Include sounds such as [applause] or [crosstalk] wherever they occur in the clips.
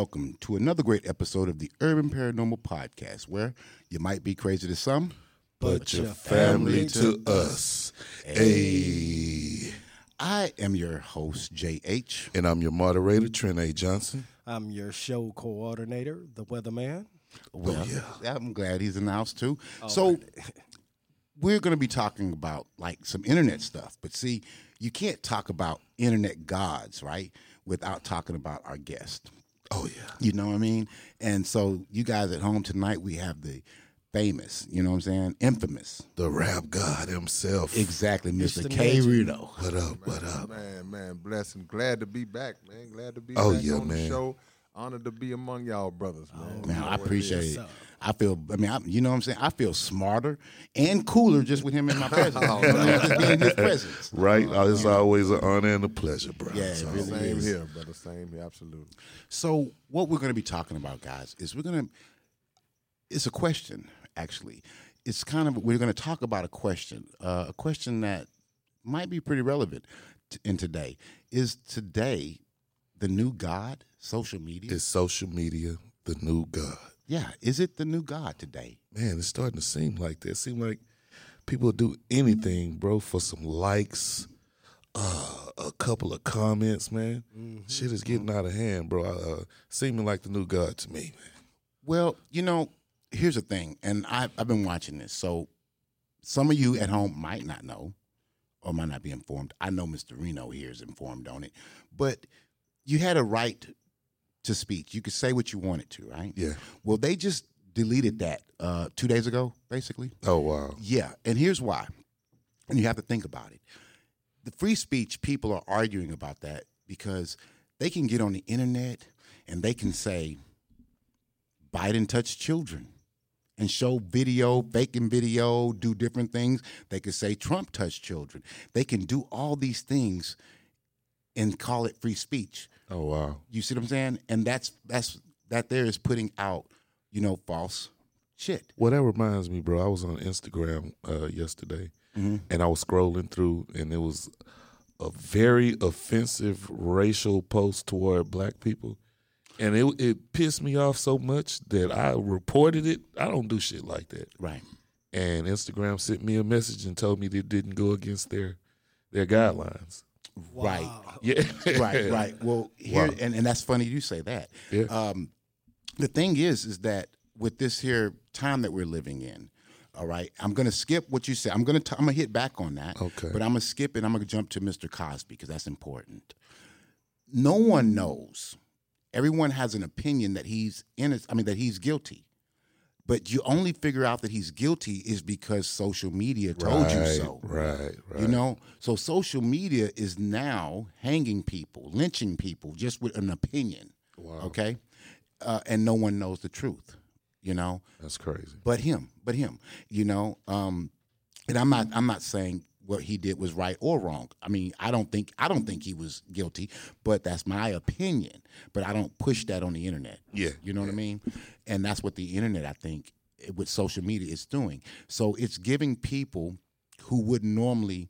Welcome to another great episode of the Urban Paranormal Podcast, where you might be crazy to some. But your family to us. Hey. I am your host, JH. And I'm your moderator, Trent A. Johnson. I'm your show coordinator, the weatherman. Well, oh, yeah. I'm glad he's in the house too. Oh, so, [laughs] we're going to be talking about like some internet stuff, but see, you can't talk about internet gods, right, without talking about our guest. Oh, yeah. You know what I mean? And so, you guys at home tonight, we have the famous, you know what I'm saying, infamous, The rap god himself. exactly, Mr. Mr. K. Magic. Rito. What up? What up? Man, man, blessing. Glad to be back, man. Glad to be Oh, back yeah, on man. the show. Honored to be among y'all brothers, oh, man. Man, I what it appreciate it. I feel, I mean, I, you know what I'm saying? I feel smarter and cooler just with him in my [laughs] presence. You know, just being in his presence. Right? Uh, It's always an honor and a pleasure, bro. Yeah, So, really Same is. here, brother. Same here. Absolutely. So, what we're going to be talking about, guys, is we're going to, it's a question, actually. It's kind of, we're going to talk about a question, uh, a question that might be pretty relevant t- in today. Is today the new God, social media? Is social media the new god? Yeah, is it the new God today? Man, it's starting to seem like that. It seem like people do anything, bro, for some likes, uh, a couple of comments, man. Shit is getting out of hand, bro. Uh, seeming like the new god to me, man. Well, you know, here's the thing, and I, I've been watching this. So, some of you at home might not know or might not be informed. I know Mr. Reno here is informed on it, but you had a right to speech. You could say what you wanted to, right? Yeah. Well, they just deleted that uh, two days ago, basically. Oh wow. Yeah, and here's why. And you have to think about it. The free speech people are arguing about that because they can get on the internet and they can say Biden touched children and show video, faking video, do different things. They could say Trump touched children. They can do all these things and call it free speech. Oh wow. You see what I'm saying? And that's that's that there is putting out, you know, false shit. Well, that reminds me, bro. I was on Instagram uh, yesterday, and I was scrolling through, and it was a very offensive racial post toward black people, and it it pissed me off so much that I reported it. I don't do shit like that, Right. and Instagram sent me a message and told me that it didn't go against their their guidelines. Right. Yeah, [laughs] right, right. Well, here Wow. and, and that's funny you say that. Yeah. Um, the thing is, is that with this here time that we're living in, all right, I'm gonna skip what you said. I'm gonna t- I'm gonna hit back on that. Okay. But I'm gonna skip it. I'm gonna jump to Mr. Cosby because that's important. No one knows. Everyone has an opinion that he's in. I mean that he's guilty. But you only figure out that he's guilty is because social media told you so. Right, right. You know, so social media is now hanging people, lynching people just with an opinion. Wow. Okay, uh, and no one knows the truth. You know, that's crazy. but him, but him. You know, um, and I'm not. I'm not saying what he did was right or wrong. I mean, I don't think. I don't think he was guilty, but that's my opinion. But I don't push that on the internet. Yeah, You know what I mean? And that's what the internet, I think, with social media is doing. So it's giving people who wouldn't normally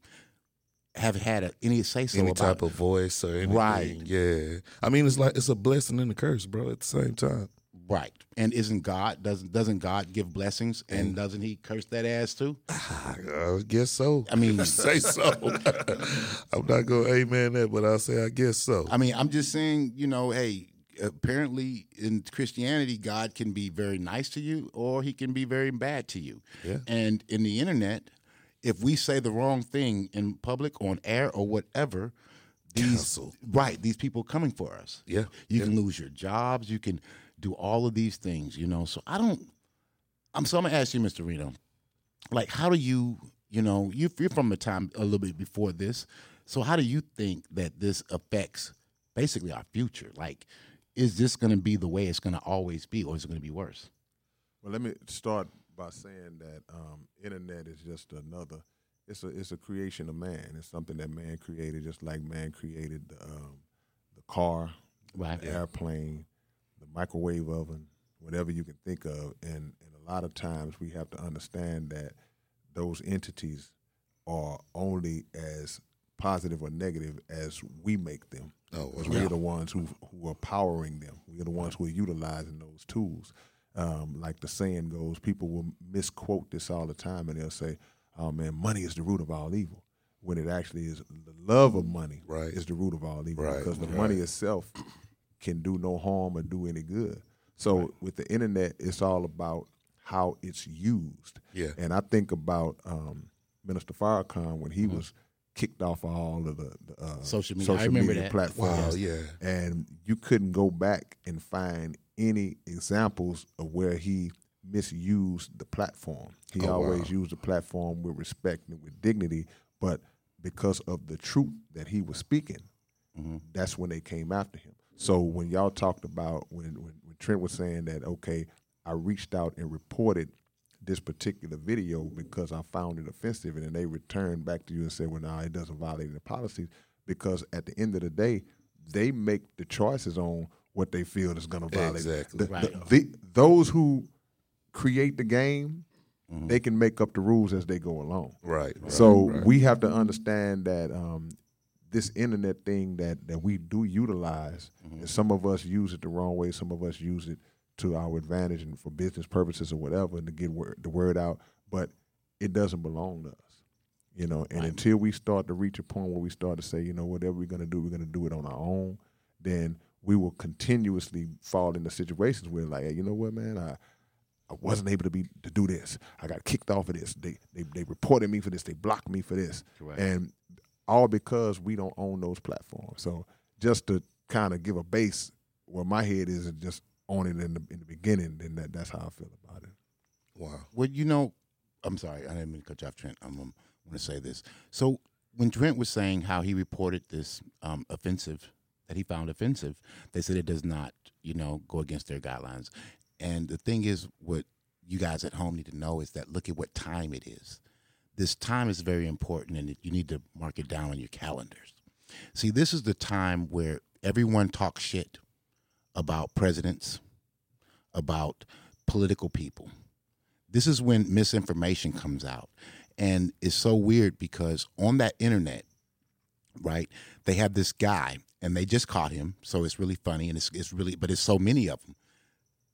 have had a, any say so Any type of voice or anything. Right. Yeah. I mean, it's like it's a blessing and a curse, bro. At the same time. Right. And isn't God doesn't doesn't God give blessings and doesn't He curse that ass too? I guess so. I mean, [laughs] say so. [laughs] I'm not gonna amen that, but I'll say I guess so. I mean, I'm just saying, you know, hey, apparently in Christianity, God can be very nice to you or he can be very bad to you. Yeah. And in the internet, if we say the wrong thing in public, on air, or whatever, these right, these people coming for us. Yeah. You can lose your jobs, you can do all of these things, you know. So I don't I'm so I'm gonna ask you, Mr. Reno, like how do you, you know, you you're from a time a little bit before this. So how do you think that this affects basically our future? Like, is this gonna be the way it's gonna always be, or is it gonna be worse? Well, let me start by saying that um, internet is just another. It's a it's a creation of man. It's something that man created, just like man created the um, the car, Right. the airplane, the microwave oven, whatever you can think of. And and a lot of times we have to understand that those entities are only as positive or negative as we make them. Oh, well, we're the ones who who are powering them. We're the ones who are utilizing those tools. Um, like the saying goes, people will misquote this all the time, and they'll say, "Oh man, money is the root of all evil," when it actually is the love of money Right. is the root of all evil. Right, Because the right. money itself can do no harm or do any good. So with the internet, it's all about how it's used. Yeah. And I think about um, Minister Farrakhan when he was kicked off of all of the, the uh, Social media. I remember that. platforms. Wow, yeah. And you couldn't go back and find any examples of where he misused the platform. He Oh, always wow. used the platform with respect and with dignity, but because of the truth that he was speaking, Mm-hmm. that's when they came after him. So when y'all talked about when, when when Trent was saying that, okay, I reached out and reported this particular video because I found it offensive, and then they returned back to you and said, well, no, it doesn't violate the policies because at the end of the day, they make the choices on what they feel is going to violate. Exactly. The- Right. the- the- those who create the game, Mm-hmm. they can make up the rules as they go along. Right. right, So right. we have to understand that um, this internet thing that that we do utilize, Mm-hmm. and some of us use it the wrong way, some of us use it to our advantage and for business purposes or whatever, and to get word, the word out. But it doesn't belong to us, you know. And Right. until we start to reach a point where we start to say, you know, whatever we're going to do, we're going to do it on our own. Then we will continuously fall into situations where, like, hey, you know what, man, I. I wasn't able to be to do this. I got kicked off of this. They they they reported me for this. They blocked me for this. Correct. And all because we don't own those platforms. So just to kind of give a base where my head is and just own it in the in the beginning, then that, that's how I feel about it. Wow. Well, you know, I'm sorry, I didn't mean to cut you off, Trent. I'm, um, going to say this. So when Trent was saying how he reported this um, offensive that he found offensive, they said it does not, you know, go against their guidelines. And the thing is, what you guys at home need to know is that look at what time it is. This time is very important, and you need to mark it down on your calendars. See, this is the time where everyone talks shit about presidents, about political people. This is when misinformation comes out. And it's so weird because on that internet right they have this guy and they just caught him so it's really funny and it's, it's really but it's so many of them.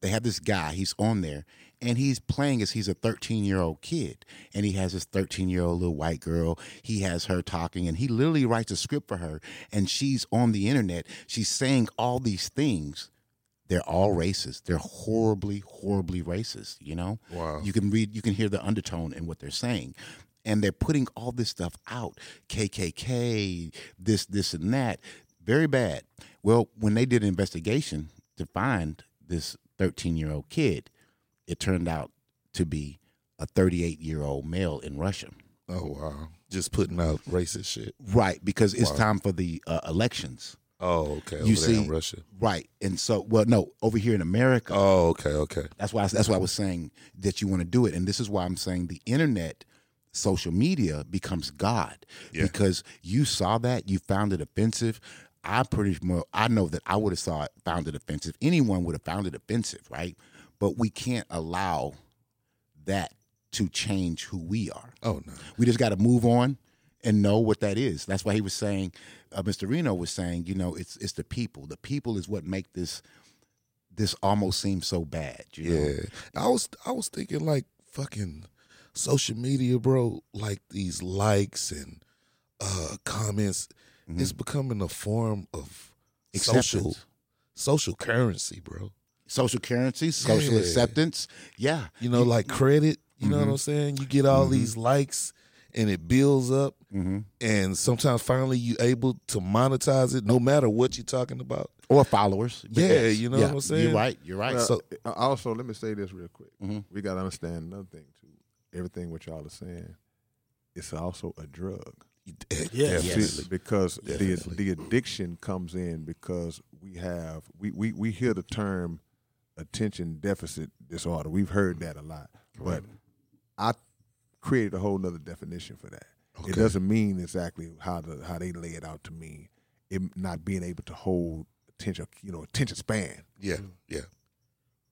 They have this guy he's on there and he's playing as he's a 13 year old kid and he has this 13 year old little white girl he has her talking and he literally writes a script for her and she's on the internet she's saying all these things they're all racist. They're horribly, horribly racist. You know, Wow. You can read, you can hear the undertone in what they're saying, and they're putting all this stuff out. KKK, this, this, and that. Very bad. Well, when they did an investigation to find this 13 year old kid, it turned out to be a 38 year old male in Russia. Oh wow. Just putting out racist shit. Right, because it's Wow. time for the uh, elections. Oh, okay. You Over there in see- Russia. Right, and so well, no, over here in America. Oh, okay, okay. That's why that's why I was saying that you want to do it, and this is why I'm saying the internet, social media becomes God Yeah. because you saw that you found it offensive. I pretty much I know that I would have saw it found it offensive. Anyone would have found it offensive, right? But we can't allow that to change who we are. Oh no. We just got to move on and know what that is. That's why he was saying, uh, Mr. Reno was saying, you know, it's it's the people. The people is what make this this almost seem so bad. You know? Yeah. I was I was thinking like fucking social media, bro, like these likes and uh comments it's becoming a form of social social currency, bro. Social currency, social Yeah. acceptance. Yeah. You know, like credit, you know what Mm-hmm. I'm saying? You get all these likes and it builds up Mm-hmm. and sometimes finally you able to monetize it no matter what you're talking about. Or followers. Yeah, yes. you know what I'm saying? You're right. You're right. Well, So- uh, also, let me say this real quick. Mhm. We got to understand another thing too. Everything what y'all are saying, it's also a drug. Yes. See, Definitely. because Definitely. the the addiction comes in because we have we, we we hear the term attention deficit disorder. We've heard that a lot, but I created a whole nother definition for that. It doesn't mean exactly how the how they lay it out to me. It not being able to hold attention, you know, attention span. Yeah, yeah.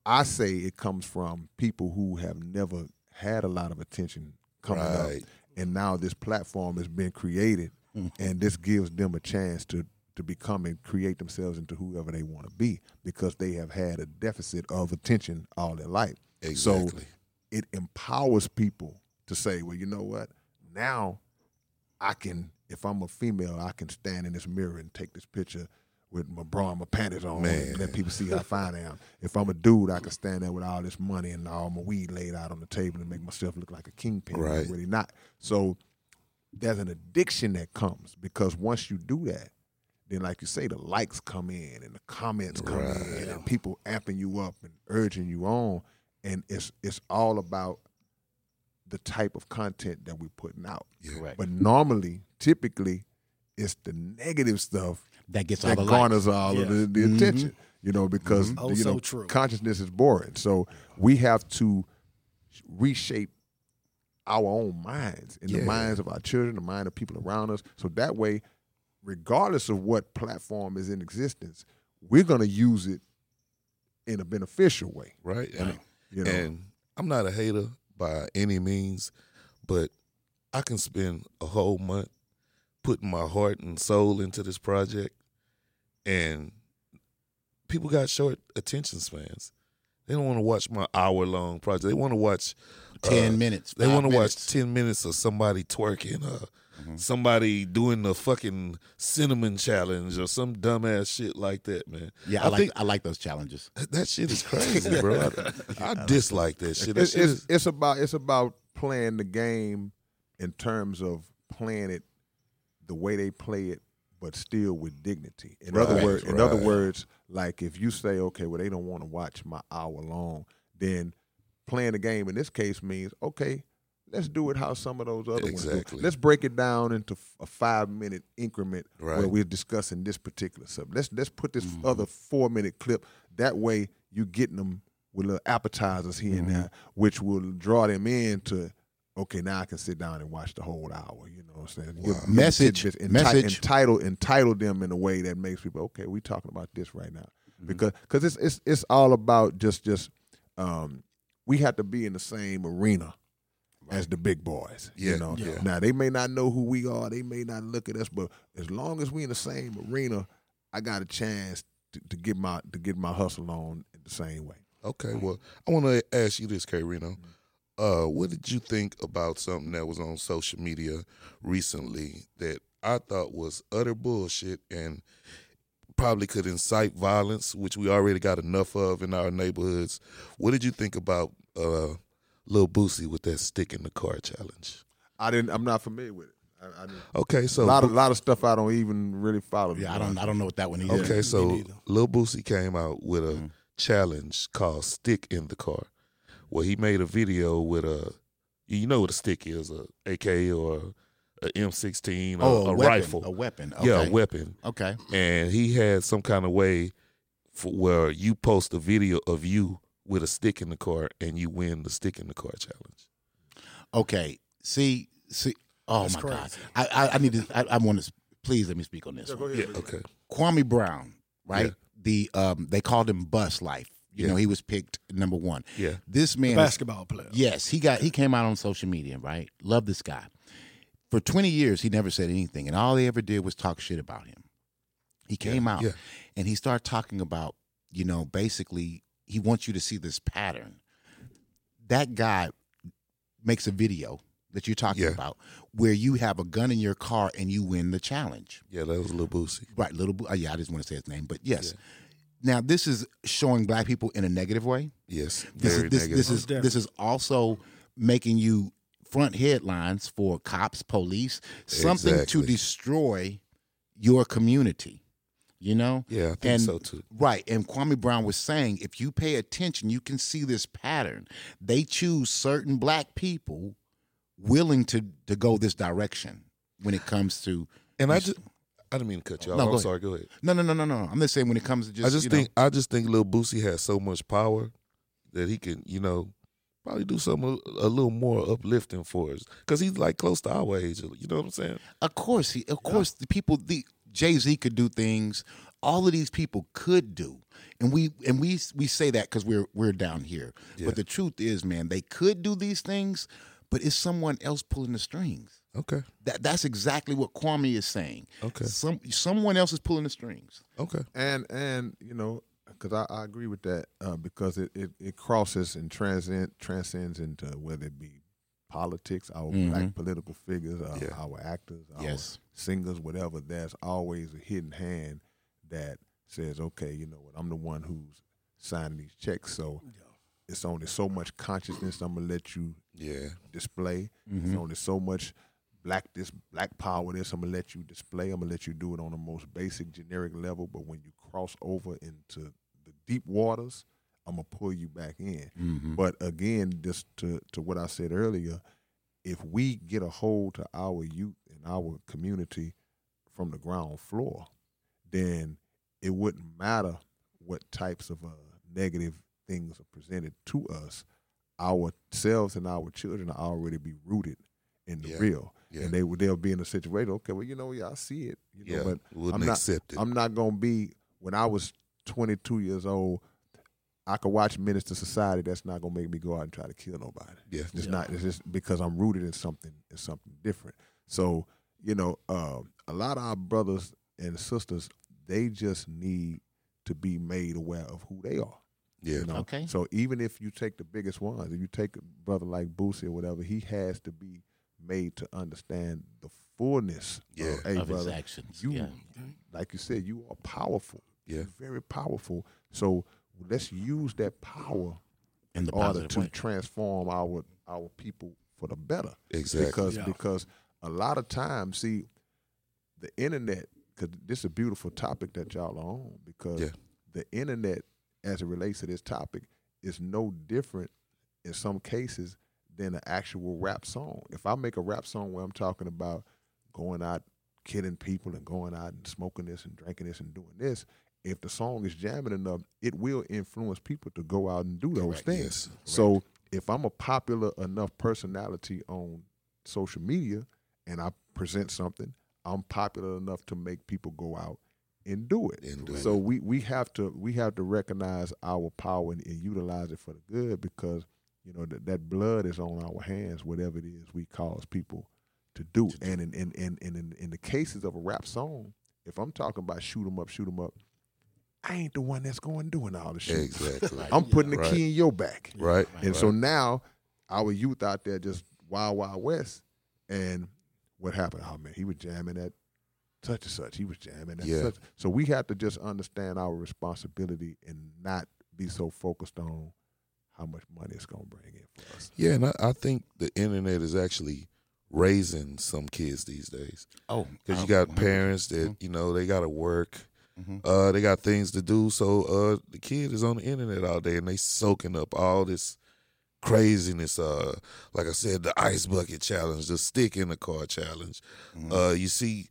I say it comes from people who have never had a lot of attention coming up, and now this platform has been created, mm. and this gives them a chance to to become and create themselves into whoever they want to be because they have had a deficit of attention all their life. So Exactly. it empowers people to say, well, you know what? Now I can, if I'm a female, I can stand in this mirror and take this picture with my bra and my panties on Man. and let people see how fine I am. If I'm a dude, I can stand there with all this money and all my weed laid out on the table and make myself look like a kingpin. I'm Right. really not. So there's an addiction that comes because once you do that, then like you say, the likes come in and the comments come in and people amping you up and urging you on. And it's it's all about the type of content that we're putting out. Yeah. Correct. But normally, typically, it's the negative stuff that gets all that the garners likes. all of Yeah. the, the mm-hmm. attention. You know, mm-hmm. because Oh, you so know true. consciousness is boring. So we have to reshape our own minds in the minds of our children, the mind of people around us. So that way, regardless of what platform is in existence, we're gonna use it in a beneficial way. right? And, You know, and I'm not a hater by any means, but I can spend a whole month putting my heart and soul into this project, and people got short attention spans. They don't want to watch my hour long project. They want to watch uh, 10 minutes. They want to watch ten minutes of somebody twerking, uh, Mm-hmm. somebody doing the fucking cinnamon challenge or some dumbass shit like that, man. Yeah, I, I like think I like those challenges. [laughs] that shit is [laughs] crazy, bro. I, I dislike that shit. That it's, shit it's, is, it's about it's about playing the game in terms of playing it the way they play it, but still with dignity. In other Right, words, in other words, like if you say, okay, well they don't want to watch my hour long, then playing the game in this case means okay. Let's do it how some of those other ones Exactly. do. Let's break it down into a five minute increment where we're discussing this particular subject. Let's let's put this Mm-hmm. other four minute clip. That way, you're getting them with little appetizers here and Mm-hmm. there, which will draw them into. Okay, now I can sit down and watch the whole hour. You know what I'm saying? Give Message, enti- message. entitle entitle them in a way that makes people okay. We're talking about this right now because because it's it's it's all about just just um, we have to be in the same arena as the big boys. Yeah, You know, yeah. now they may not know who we are, they may not look at us, but as long as we in the same arena, I got a chance to, to get my to get my hustle on the same way. okay. Well, I want to ask you this, K. Reno. Uh, what did you think about something that was on social media recently that I thought was utter bullshit and probably could incite violence, which we already got enough of in our neighborhoods? What did you think about uh, Lil Boosie with that stick in the car challenge? I didn't. I'm not familiar with it. I, I didn't, Okay, so a lot of lot of stuff I don't even really follow. Yeah, I don't I don't know what that one is. Okay, so neither. Lil Boosie came out with a Mm-hmm. challenge called "Stick in the Car," where he made a video with a, you know what a stick is, a AK or a M16 or Oh, a, a, weapon, rifle, A weapon. yeah, Okay. a weapon, Okay. and he had some kind of way for where you post a video of you with a stick in the car and you win the stick in the car challenge. Okay. See, see. Oh That's my God. I, I, I need to. I, I want to. Please let me speak on this. one. Yeah, okay, Kwame Brown, right? Yeah. The um, they called him Bus Life. You Yeah. know, he was picked number one. yeah, This man, is- basketball player. yes, he got he came out on social media, right? Love this guy. For twenty years, he never said anything, and all they ever did was talk shit about him. He came out yeah. and he started talking about, you know, basically he wants you to see this pattern. That guy makes a video that you're talking Yeah. about where you have a gun in your car and you win the challenge. yeah. That was Lil Boosie. Right, little. Bo- uh, yeah, I just want to say his name, but yes. Now this is showing black people in a negative way. Yes, This very is this, negative. this is this is also making you front headlines for cops, police, something to destroy your community. You know? yeah, I think and- so too. Right. And Kwame Brown was saying if you pay attention, you can see this pattern. They choose certain black people willing to to go this direction when it comes to And I just, I didn't mean to cut you off. No, I'm ahead. sorry. Go ahead. No, no, no, no, no. I'm just saying when it comes to just I just you know, think I just think Lil Boosie has so much power that he can, you know, probably do something a, a little more uplifting for us because he's like close to our age. You know what I'm saying? Of course, he. Of course, the people. The Jay Z could do things all of these people could do. And we and we we say that because we're we're down here. But the truth is, man, they could do these things, but it's someone else pulling the strings. Okay. That that's exactly what Kwame is saying. Okay. Some someone else is pulling the strings. Okay. and and you know because I, I agree with that uh, because it, it, it crosses and transcend, transcends into whether it be politics our mm-hmm. black political figures our, Yeah. our actors our Yes. singers whatever there's always a hidden hand that says okay you know what i'm the one who's signing these checks so it's only so much consciousness i'm gonna let you Yeah. display. There's mm-hmm. only so much black this black power this I'm gonna let you display. I'm gonna let you do it on the most basic generic level. But when you cross over into the deep waters, I'm gonna pull you back in. But again, just to to what I said earlier, if we get a hold to our youth and our community from the ground floor, then it wouldn't matter what types of uh, negative things are presented to us. Ourselves and our children are already be rooted in the Yeah. real, Yeah. and they would they'll be in a situation. Okay, well, you know, yeah, I see it. You know, Yeah, but I'm not. I'm not gonna be when I was 22 years old. I could watch Menace II Society. That's not gonna make me go out and try to kill nobody. Yeah. It's just not. It's just because I'm rooted in something. In something different. So you know, um, a lot of our brothers and sisters, they just need to be made aware of who they are. Yeah. You know? Okay. So even if you take the biggest ones, if you take a brother like Boosie or whatever, he has to be made to understand the fullness Yeah. of, hey, Of his actions, You, yeah. like you said, you are powerful. Yeah. You're very powerful. So let's use that power In the order to way. transform our our people for the better. Exactly. Because Yeah. because a lot of times, see, the internet. Because this is a beautiful topic that y'all are on. Because Yeah. the internet, as it relates to this topic, is no different in some cases than an actual rap song. If I make a rap song where I'm talking about going out killing people and going out and smoking this and drinking this and doing this, if the song is jamming enough, it will influence people to go out and do those Correct. things. Yes. So if I'm a popular enough personality on social media and I present something, I'm popular enough to make people go out and do it. And do so we we have to we have to recognize our power and, and utilize it for the good because you know that that blood is on our hands, whatever it is we cause people to do. And in in, in, in, in in the cases of a rap song, if I'm talking about shoot 'em up, shoot 'em up, I ain't the one that's going doing all the shit. Exactly. [laughs] I'm putting the Right. key in your back. Right. And so now our youth out there just wild, wild west. And what happened? Oh man, he was jamming at such and such. He was jamming at Yeah. such. So we have to just understand our responsibility and not be so focused on how much money it's gonna bring in for us. Yeah, and I, I think the internet is actually raising some kids these days Oh, because you got parents that you know they got to work, Mhm. uh, they got things to do, so uh, the kid is on the internet all day and they soaking up all this craziness. Uh, like I said, the ice bucket challenge, the stick in the car challenge. Uh, you see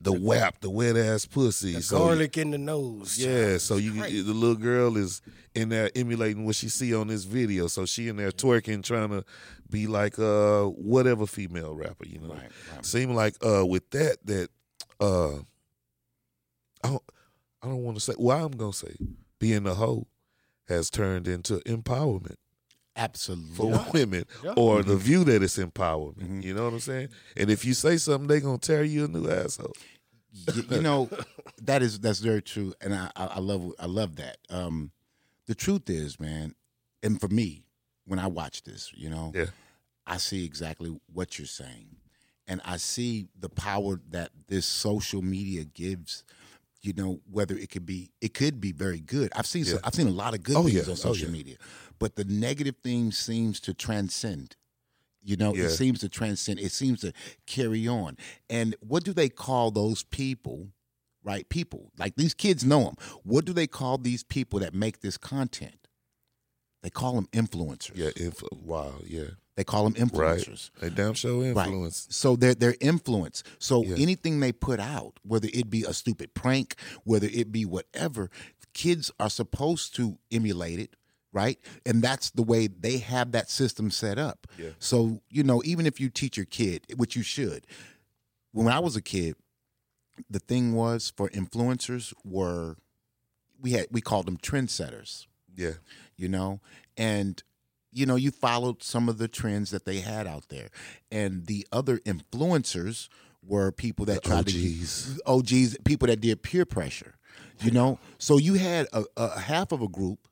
the WAP, the wet ass pussy. The so garlic in the nose. Yeah, so you the little girl is in there emulating what she see on this video. So she in there twerking, trying to be like uh whatever female rapper, you know. Right, right. Seem like uh with that that uh I don't I don't want to say well I'm gonna say being a hoe has turned into empowerment Absolutely. for women or the view that it's empowerment. You know what I'm saying? And if you say something, they're gonna tear you a new asshole. you, you know [laughs] that is that's very true, and I, I I love I love that. Um, the truth is, man, and for me, when I watch this, you know, Yeah. I see exactly what you're saying, and I see the power that this social media gives. You know, whether it could be, it could be very good. I've seen, so, Yeah. I've seen a lot of good Oh, things yeah. on Oh, social yeah. media, but the negative thing seems to transcend. You know, it seems to transcend. It seems to carry on. And what do they call those people? Right, people like these kids know them. What do they call these people that make this content? They call them influencers. Yeah, influ- wow, yeah. They call them influencers. Right. They damn show influence. Right. So they're they're influence. So Yeah. anything they put out, whether it be a stupid prank, whether it be whatever, kids are supposed to emulate it, right? And that's the way they have that system set up. Yeah. So, you know, even if you teach your kid, which you should. When I was a kid, the thing was for influencers were we had we called them trendsetters Yeah. you know and you know you followed some of the trends that they had out there and the other influencers were people that The tried OGs. to OGs people that did peer pressure you know so you had a, a half of a group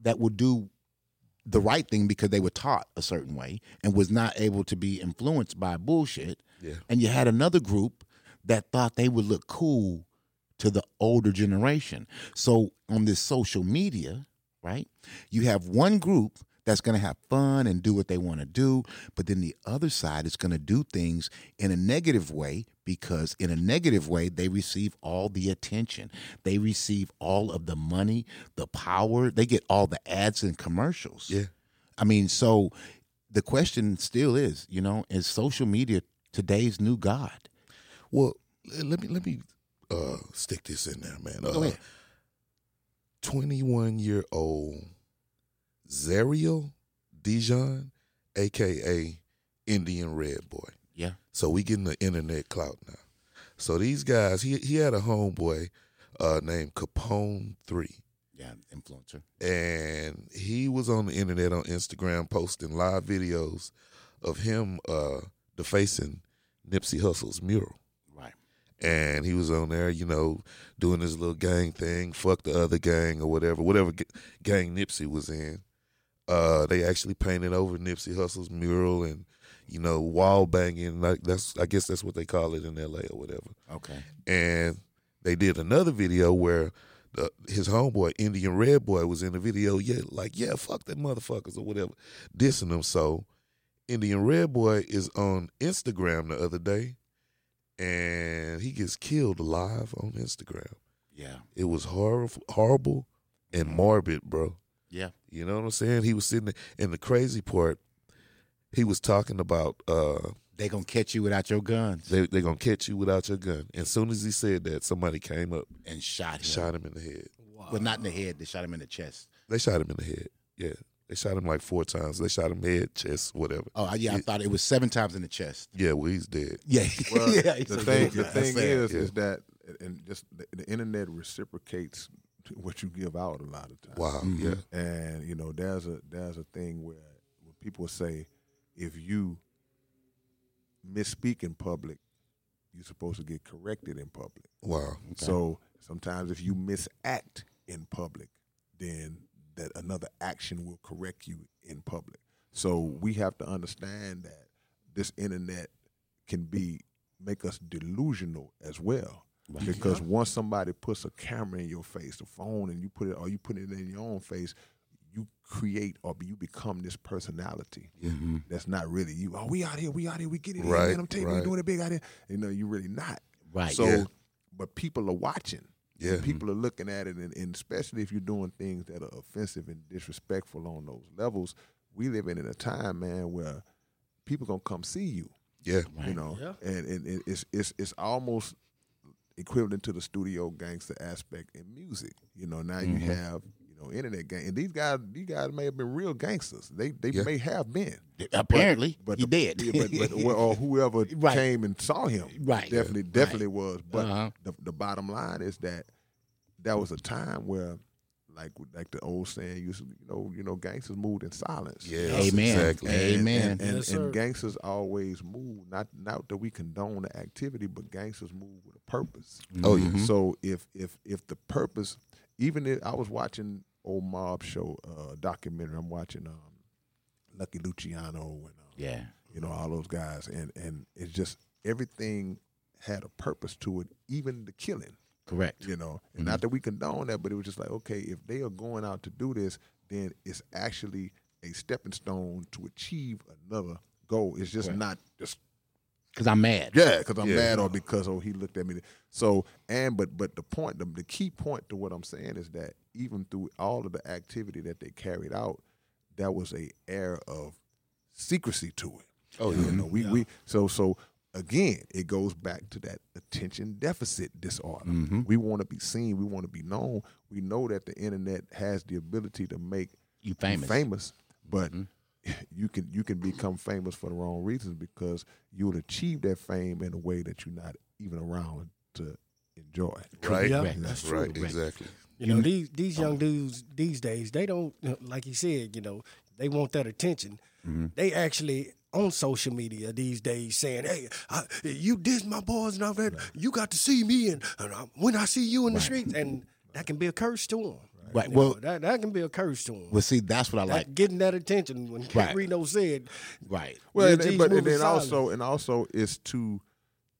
that would do the right thing because they were taught a certain way and was not able to be influenced by bullshit Yeah. and you had another group that thought they would look cool to the older generation. So on this social media, right, you have one group that's going to have fun and do what they want to do, but then the other side is going to do things in a negative way because in a negative way they receive all the attention. They receive all of the money, the power, they get all the ads and commercials. Yeah. I mean, so the question still is, you know, is social media today's new god? Well, let me let me uh, stick this in there, man. Uh, Go ahead. Twenty-one year old Zerial Dijon, aka Indian Red Boy. Yeah. So we getting the internet clout now. So these guys, he he had a homeboy uh, named Capone Three. Yeah, influencer. and he was on the internet on Instagram posting live videos of him uh defacing Nipsey Hussle's mural. And he was on there, you know, doing his little gang thing, fuck the other gang or whatever, whatever g- gang Nipsey was in. Uh, they actually painted over Nipsey Hussle's mural and, you know, wall banging. Like that's, I guess that's what they call it in L.A. or whatever Okay. and they did another video where the, his homeboy Indian Red Boy was in the video. Yeah, like yeah, fuck them motherfuckers or whatever, dissing them. So Indian Red Boy is on Instagram the other day, and he gets killed live on Instagram. Yeah. It was horrible, horrible, and morbid, bro. Yeah. You know what I'm saying? He was sitting there, and the crazy part, he was talking about uh, They gonna catch you without your guns they they gonna catch you without your gun. And as soon as he said that, somebody came up, and shot him. shot him in the head. Well, not in the head. They shot him in the chest. They shot him in the head. Yeah, they shot him like four times. They shot him head, chest, whatever. Oh, I- yeah. I thought it was seven times in the chest. Yeah, well, he's dead. Yeah. [laughs] Well, yeah. the so- thing, the thing is, Yeah. is that, and just the, the internet reciprocates what you give out a lot of times. Wow. Mm-hmm. Yeah. And you know, there's a there's a thing where when people say, if you misspeak in public, you're supposed to get corrected in public. Wow. So sometimes if you misact in public, then that another action will correct you in public. So we have to understand that this internet can be make us delusional as well. Because once somebody puts a camera in your face, a phone, and you put it or you put it in your own face, you create or you become this personality mm-hmm. that's not really you. Oh, we out here, we out here, we get it, in, man. I'm you, right. we doing it big out here. You know, you really not. Right. So, Yeah. but people are watching. Yeah. And people are looking at it, and, and especially if you're doing things that are offensive and disrespectful on those levels, we live in a time, man, where people gonna come see you. Yeah. You know, Yeah. and, and it's it's it's almost equivalent to the studio gangster aspect in music. You know, now Mm-hmm. you have you know internet gang, and these guys these guys may have been real gangsters. They they Yeah. may have been. Apparently, But he the, did. yeah, but, but or whoever [laughs] Right. came and saw him, Right. Definitely, definitely was. But Uh-huh. the the bottom line is that that was a time where, like like the old saying used, to, you know, you know, gangsters moved in silence. Yes, Amen. Exactly. Amen. And, and, Yes, and gangsters always move. Not not that we condone the activity, but gangsters move with a purpose. Oh yeah. So if if if the purpose, even if I was watching old mob show uh, documentary, I'm watching um, Lucky Luciano and um, yeah. you know all those guys, and and it's just everything had a purpose to it, even the killing. Correct. You know, and not that we condone that, but it was just like okay, if they are going out to do this, then it's actually a stepping stone to achieve another goal. It's just not just Because I'm mad. yeah, because I'm Yeah. mad or because oh he looked at me. So and but but the point, the, the key point to what I'm saying is that even through all of the activity that they carried out, there was a air of secrecy to it. Oh, you yeah. know, we we so so again, it goes back to that attention deficit disorder. Mm-hmm. We want to be seen, we want to be known. We know that the internet has the ability to make You famous. famous, but mm-hmm. [laughs] you can you can become famous for the wrong reasons because you'll achieve that fame in a way that you're not even around to enjoy. Right, Yeah, Correct. that's right, exactly. You know, these these young oh. dudes these days, they don't like you said, you know, they want that attention. Mm-hmm. They actually on social media these days saying, "Hey, I, you diss my boys and all that. You got to see me, and, and I, when I see you in the streets, and that can be a curse to them. Right. Well- that that can be a curse to him. Well, see, that's what I like. getting that attention when Kent Right. Reno said, Right. Well, Lil and, but and then silent. also and also it's to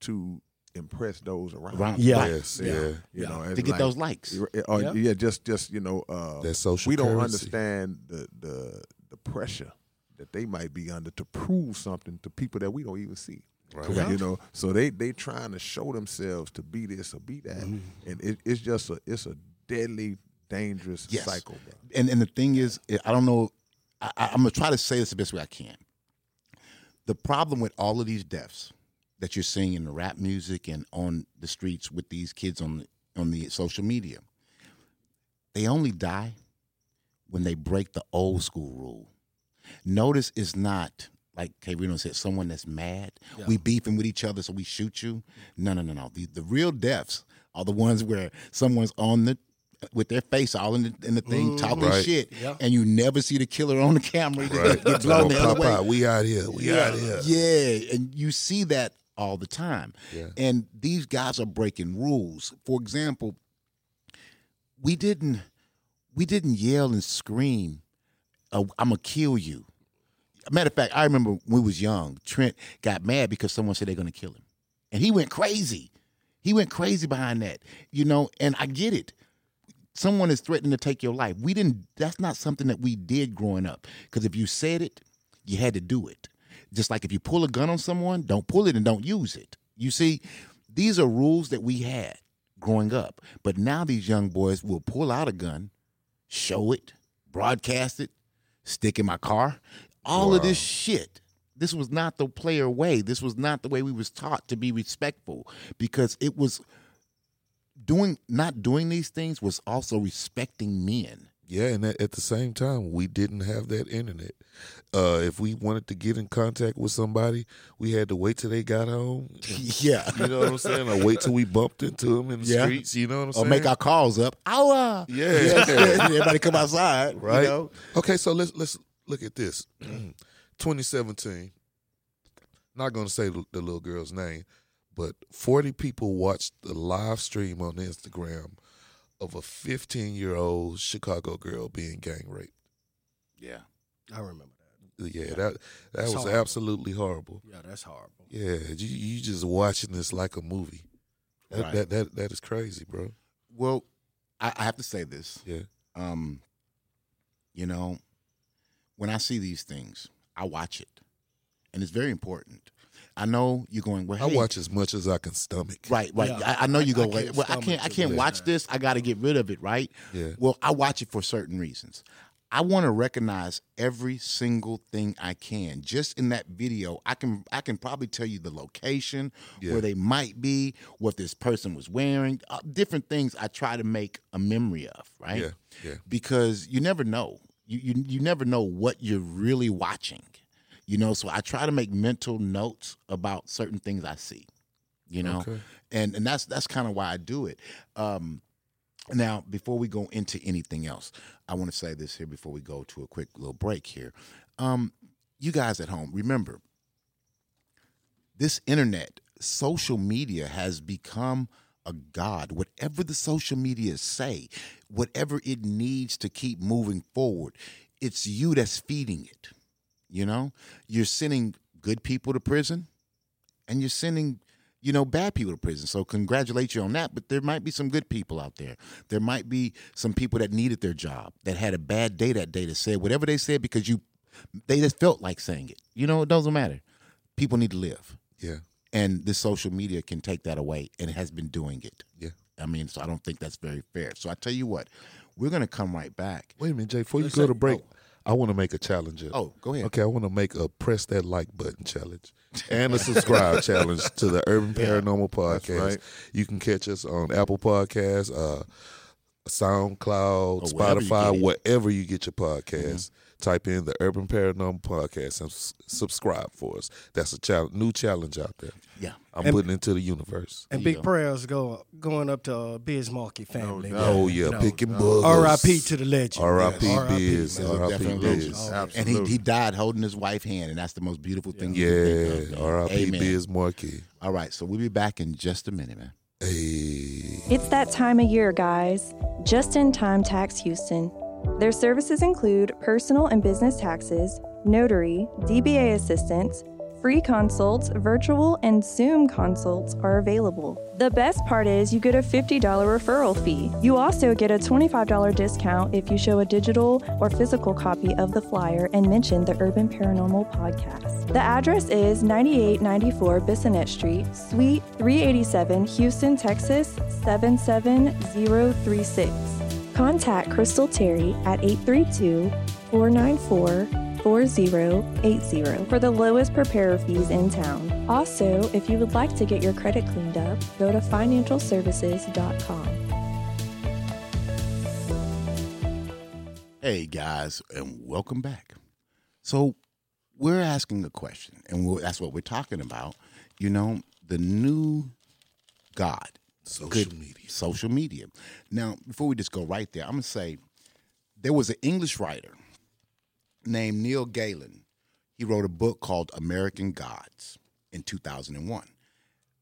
to impress those around. Around- Yeah. Yes, yeah. You know, To get like- those likes. Or, Yeah. yeah. just just you know, uh, That social We don't currency. understand the the the pressure that they might be under to prove something to people that we don't even see. Right. Correct. You know, so they they trying to show themselves to be this or be that, Mm-hmm. and it, it's just a it's a deadly dangerous Yes. cycle. Bro. And and the thing is, I don't know. I, I'm gonna try to say this the best way I can. The problem with all of these deaths that you're seeing in the rap music and on the streets with these kids on the, on the social media, they only die when they break the old school rule. Notice it's not like K. Reno said, someone that's mad. We beefing with each other, so we shoot you. No, no, no, no. The, the real deaths are the ones where someone's on the with their face all in the, in the thing talking Right. shit, Yeah. and you never see the killer on the camera. [laughs] Right. get blown the other way. We out here. We out here. Yeah, and you see that all the time. Yeah. And these guys are breaking rules. For example, we didn't we didn't yell and scream, uh, "I'm gonna kill you." Matter of fact, I remember when we was young, Trent got mad because someone said they're gonna kill him, and he went crazy. He went crazy behind that, you know. And I get it. Someone is threatening to take your life. We didn't. That's not something that we did growing up. Because if you said it, you had to do it. Just like if you pull a gun on someone, don't pull it and don't use it. You see, these are rules that we had growing up. But now these young boys will pull out a gun, show it, broadcast it, stick in my car. All of this shit. This was not the player way. This was not the way we was taught to be respectful because it was doing not doing these things was also respecting men. Yeah, and at, the same time, we didn't have that internet. Uh, if we wanted to get in contact with somebody, we had to wait till they got home. [laughs] Yeah. You know what I'm saying? Or wait till we bumped into them in the Yeah. streets. You know what I'm Or saying? Or make our calls up. Hour. Yeah. [laughs] [laughs] Everybody come outside. right. You know? Okay, so let's let's look at this. [clears throat] 2017. Not going to say the the little girl's name, but 40 people watched the live stream on Instagram of a 15 year old Chicago girl being gang raped. Yeah. I remember that. Yeah, that that That's was horrible. absolutely horrible. Yeah, that's horrible. Yeah, you you just watching this like a movie. That Right. that, that that is crazy, bro. Well, I, I have to say this. Yeah. Um, you know, when I see these things, I watch it, and it's very important. I know you're going. Well, I watch as much as I can stomach. Right, right. Yeah. I, I know you I- go. I well, can't well, I can't. I can't Yeah. watch this. I got to get rid of it. Right. Yeah. Well, I watch it for certain reasons. I want to recognize every single thing I can. Just in that video, I can I can probably tell you the location Yeah. where they might be, what this person was wearing, uh, different things. I try to make a memory of. Right. Yeah, yeah. Because you never know. You you you never know what you're really watching. You know, so I try to make mental notes about certain things I see. You know, Okay. and and that's that's kind of why I do it. Um, now, before we go into anything else, I want to say this here before we go to a quick little break here. Um, you guys at home, remember, this internet, social media has become a god. Whatever the social media say, whatever it needs to keep moving forward, it's you that's feeding it. You know, you're sending good people to prison, and you're sending you know, bad people to prison. So congratulate you on that. But there might be some good people out there. There might be some people that needed their job that had a bad day that day that said whatever they said because you they just felt like saying it. You know, it doesn't matter. People need to live. Yeah. And this social media can take that away and it has been doing it. Yeah. I mean, so I don't think that's very fair. So I tell you what, we're gonna come right back. Wait a minute, Jay. Before you Let's go say- to break, oh. I want to make a challenge. up. Oh, go ahead. Okay, I want to make a press that like button challenge [laughs] and a subscribe [laughs] challenge to the Urban Paranormal Podcast. right. You can catch us on Apple Podcasts, uh, SoundCloud, Or wherever you Spotify, wherever you get your podcast. Type in the Urban Paranormal Podcast and s- subscribe for us. That's a chal- new challenge out there. Yeah. I'm And- putting into the universe. And big prayers go going up to uh, Biz Markie family. doubt. man. Oh yeah, You know, picking buggers. R.I.P. to the legend. R.I.P. Yes. Biz. R.I.P. definitely Biz. legend. And he, he died holding his wife's hand, and that's the most beautiful thing. Yeah, think of, man. R.I.P. Biz Markie. All right, so we'll be back in just a minute, man. Hey. It's that time of year, guys. Just in time tax Houston. Their services include personal and business taxes, notary, DBA assistance, free consults, virtual and Zoom consults are available. The best part is you get a $50 referral fee. You also get a $25 discount if you show a digital or physical copy of the flyer and mention the Urban Paranormal Podcast. The address is 9894 Bissonnet Street, Suite 387, Houston, Texas 77036. Contact Crystal Terry at 832 494 4080 for the lowest preparer fees in town. Also, if you would like to get your credit cleaned up, go to financialservices.com. Hey guys, and welcome back. So we're asking a question, and we're, that's what we're talking about. You know, the new God, Social media. social media. Now, before we just go right there, I'm gonna say there was an English writer named Neil Gaiman. He wrote a book called American Gods in 2001.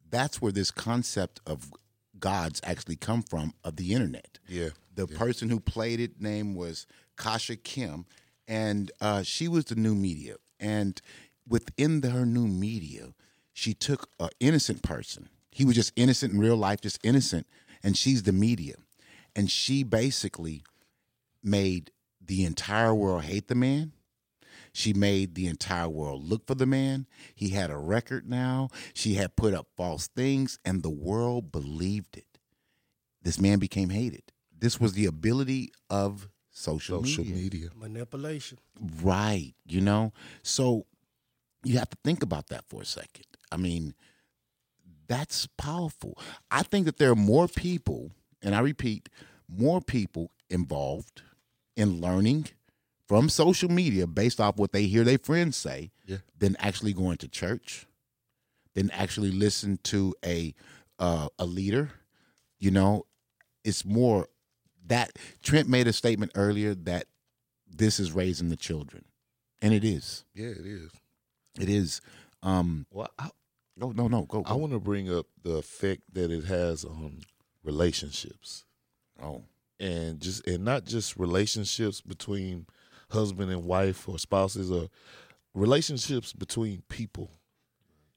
That's where this concept of gods actually come from of the internet. Yeah. The person who played it name was Kasha Kim, and uh, she was the new media. And within the, her new media, she took an innocent person. He was just innocent in real life, just innocent, and she's the media. And she basically made the entire world hate the man. She made the entire world look for the man. He had a record now. She had put up false things, and the world believed it. This man became hated. This was the ability of social, Social media. media. Manipulation. Right. You know? So you have to think about that for a second. I mean, that's powerful. I think that there are more people, and I repeat, more people involved in learning from social media based off what they hear their friends say Yeah. than actually going to church, than actually listen to a uh, a leader. You know, it's more that Trent made a statement earlier that this is raising the children, and it is. Yeah, it is. It is. Um, Well, I, go no no go. I want to bring up the effect that it has on relationships. oh and just and not just relationships between husband and wife or spouses or relationships between people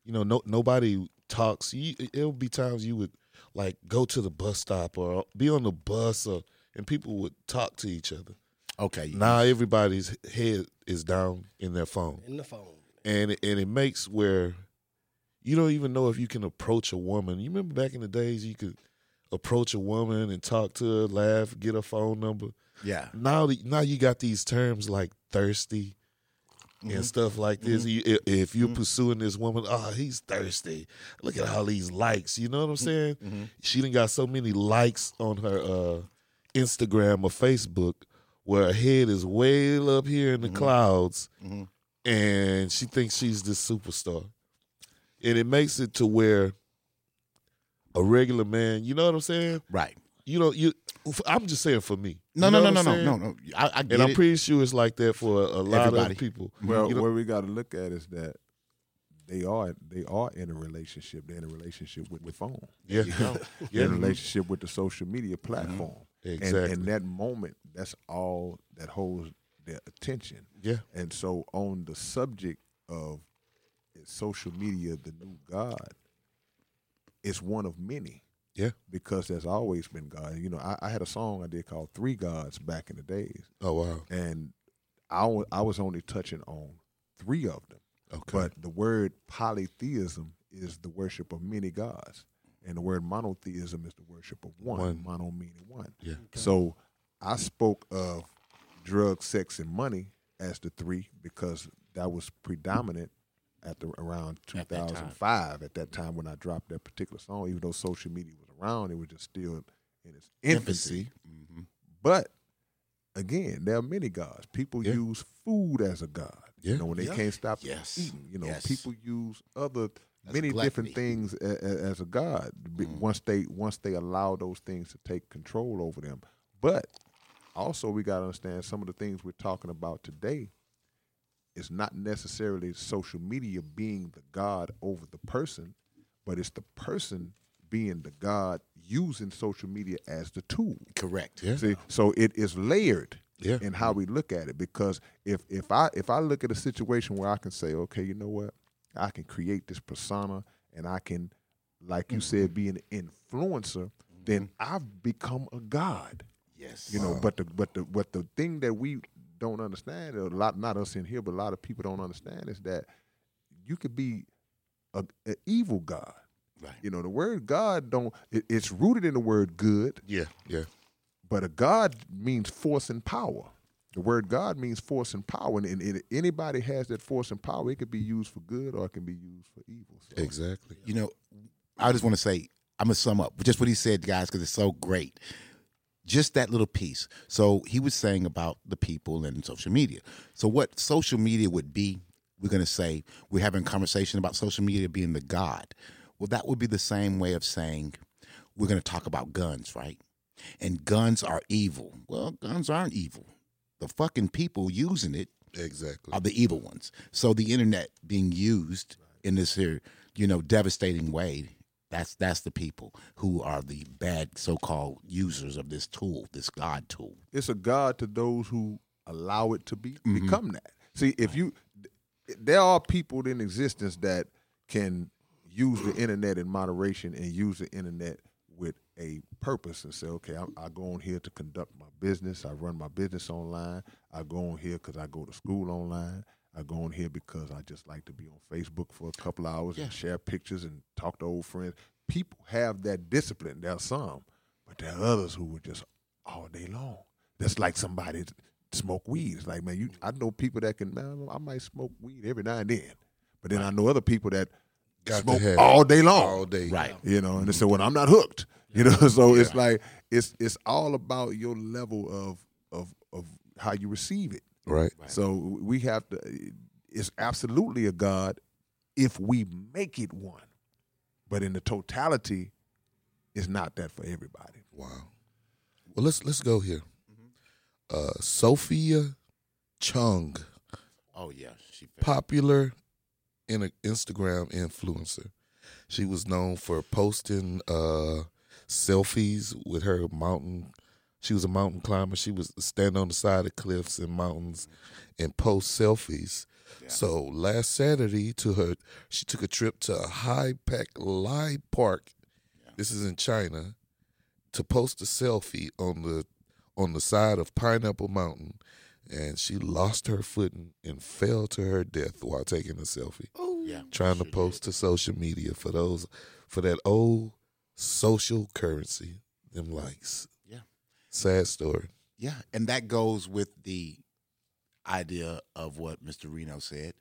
you know no nobody talks you, it'll be times you would like go to the bus stop or be on the bus or and people would talk to each other okay. now everybody's head is down in their phone In the phone. and it, and it makes where you don't even know if you can approach a woman. You remember back in the days you could approach a woman and talk to her, laugh, get her phone number. yeah. Now now you got these terms like thirsty and mm-hmm. stuff like this. Mm-hmm. I- if you're mm-hmm. pursuing this woman, oh, he's thirsty. Look at all these likes. You know what I'm saying? She done got so many likes on her uh, Instagram or Facebook where her head is way up here in the clouds and she thinks she's this superstar. And it makes it to where a regular man, you know what I'm saying? Right. You know, you I'm just saying for me. No You no know no what no no no no. I, I get And I'm it. pretty sure it's like that for a, a lot Everybody. of people. Well, You know- what we got to look at is that they are they are in a relationship. They're in a relationship with the phone. yeah. [laughs] They're yeah. in a relationship with the social media mm-hmm. platform. And Exactly. in that moment, that's all that holds their attention. Yeah. And so, on the subject of social media, the new God, it's one of many Yeah. because there's always been God. You know, I, I had a song I did called Three Gods back in the days, Oh wow. and I I was only touching on three of them. Okay. But the word polytheism is the worship of many gods, and the word monotheism is the worship of one. One. Mono meaning one. Yeah. So I spoke of drugs, sex, and money as the three because that was predominant at the around At that 2005. At that time when I dropped that particular song, even though social media was around, it was just still in its infancy. Mhm. But again, there are many gods. People Yeah. use food as a god. Yeah. You know, when they Yeah. can't stop Yes. eating. You know, Yes. people use other As many different gluttony. things a, a- as a god b- Mm. once they once they allow those things to take control over them. But also we got to understand some of the things we're talking about today is not necessarily social media being the god over the person, but it's the person being the god using social media as the tool. Correct. Yeah. See, so it is layered Yeah. in how we look at it. Because if if I if I look at a situation where I can say, okay, you know what, I can create this persona and I can, like you said, be an influencer, then mm-hmm. I've become a god. Yes. You know, but the but the but the thing that we don't understand, a lot not us in here, but a lot of people don't understand is that you could be a, an evil god. Right. You know, the word God don't it, it's rooted in the word good, Yeah, yeah. but a God means force and power. The word God means force and power, and, and, and anybody has that force and power. It could be used for good or it can be used for evil. So, Exactly. You know, I just want to say, I'm to sum up just what he said, guys, because it's so great. Just that little piece. So he was saying about the people and social media. So, what social media would be, we're going to say, we're having a conversation about social media being the God. Well, that would be the same way of saying, we're going to talk about guns, right? And guns are evil. Well, guns aren't evil. The fucking people using it Exactly. are the evil ones. So the internet being used in this here, you know, devastating way, that's that's the people who are the bad so-called users of this tool, this God tool. it's a God to those who allow it to be Mm-hmm. become that. See, if you, there are people in existence that can use the internet in moderation and use the internet with a purpose and say, okay, I, I go on here to conduct my business. I run my business online. I go on here because I go to school online. I go on here because I just like to be on Facebook for a couple hours Yeah. and share pictures and talk to old friends. People have that discipline. There are some, but there are others who are just all day long. That's like somebody smoke weed. It's like, man, you. I know people that can. Man, I might smoke weed every now and then, but then I know other people that Got smoke all day long all day. Right. you know and mm-hmm. so when i'm not hooked you know [laughs] so it's like it's it's all about your level of of of how you receive it Right. so we have to it's absolutely a god if we make it one but in the totality it's not that for everybody Wow. Well, let's let's go here. Uh, Sophia Cheung, Oh yeah, she popular in an Instagram influencer. She was known for posting uh, selfies with her mountain. She was a mountain climber. She was standing on the side of cliffs and mountains and post selfies. So last Saturday, to her, she took a trip to a Ha Pak Lai Park. This is in China to post a selfie on the on the side of Pineapple Mountain, and she lost her footing and fell to her death while taking a selfie. Oh yeah. trying to Sure post to social media for those for that old social currency, them likes. Sad story. Yeah, and that goes with the idea of what Mr. Reno said.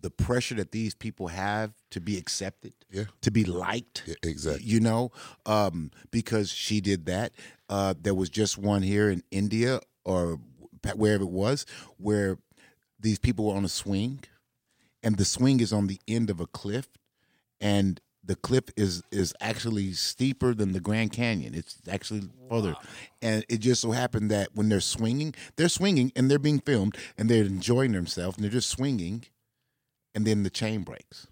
The pressure that these people have to be accepted, Yeah. to be liked, Yeah, exactly. you know, um, because she did that. Uh, there was just one here in India or wherever it was where these people were on a swing, and the swing is on the end of a cliff, and the cliff is is actually steeper than the Grand Canyon. It's actually further, and it just so happened that when they're swinging, they're swinging and they're being filmed and they're enjoying themselves and they're just swinging, and then the chain breaks.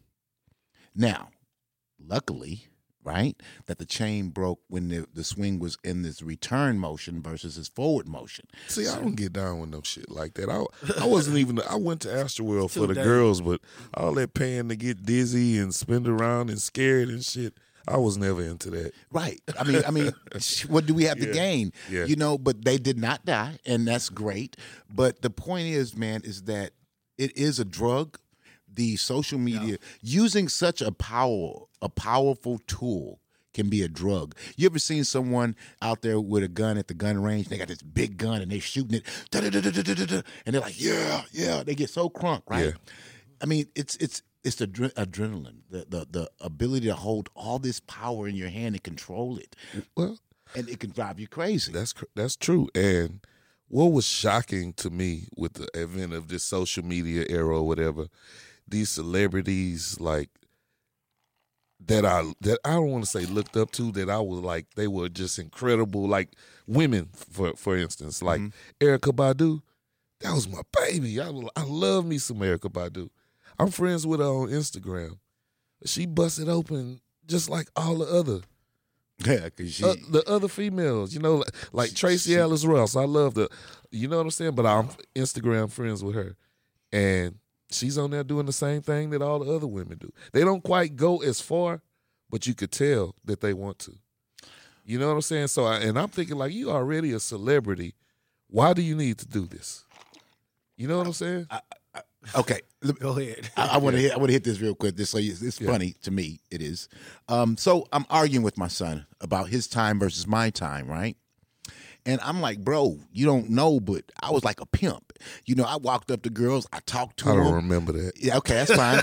Now, luckily, right, that the chain broke when the, the swing was in this return motion versus this forward motion. See, I don't get down with no shit like that. I I wasn't even. I went to Astroworld for the damn. girls, but all that paying to get dizzy and spin around and scared and shit. I was never into that. Right. I mean, I mean, [laughs] what do we have to gain? Yeah. You know, but they did not die, and that's great. But the point is, man, is that it is a drug. The social media using such a power, a powerful tool can be a drug. You ever seen someone out there with a gun at the gun range? They got this big gun and they're shooting it, and they're like, yeah, yeah. They get so crunk, right? Yeah. I mean, it's it's it's the adre- adrenaline, the, the the ability to hold all this power in your hand and control it. Well, and it can drive you crazy. That's cr- that's true. And what was shocking to me with the advent of this social media era or whatever, these celebrities like that I that I don't want to say looked up to that I was like they were just incredible like women for for instance like Erykah Badu that was my baby I I love me some Erykah Badu I'm friends with her on Instagram she busted open just like all the other [laughs] yeah, because she. uh, the other females, you know, like, like Tracee Ellis Ross. I love the, you know what I'm saying. But I'm Instagram friends with her, and she's on there doing the same thing that all the other women do. They don't quite go as far, but you could tell that they want to. You know what I'm saying? So, I, and I'm thinking like, you already a celebrity. Why do you need to do this? You know what I'm saying? okay, [laughs] let- Go ahead. I, I want to hit. I want to hit this real quick. This so it's, it's funny to me. It is. Um, so I'm arguing with my son about his time versus my time, right? And I'm like, bro, you don't know, but I was like a pimp. You know, I walked up to girls, I talked to I them. I don't remember that. Yeah, okay, that's fine.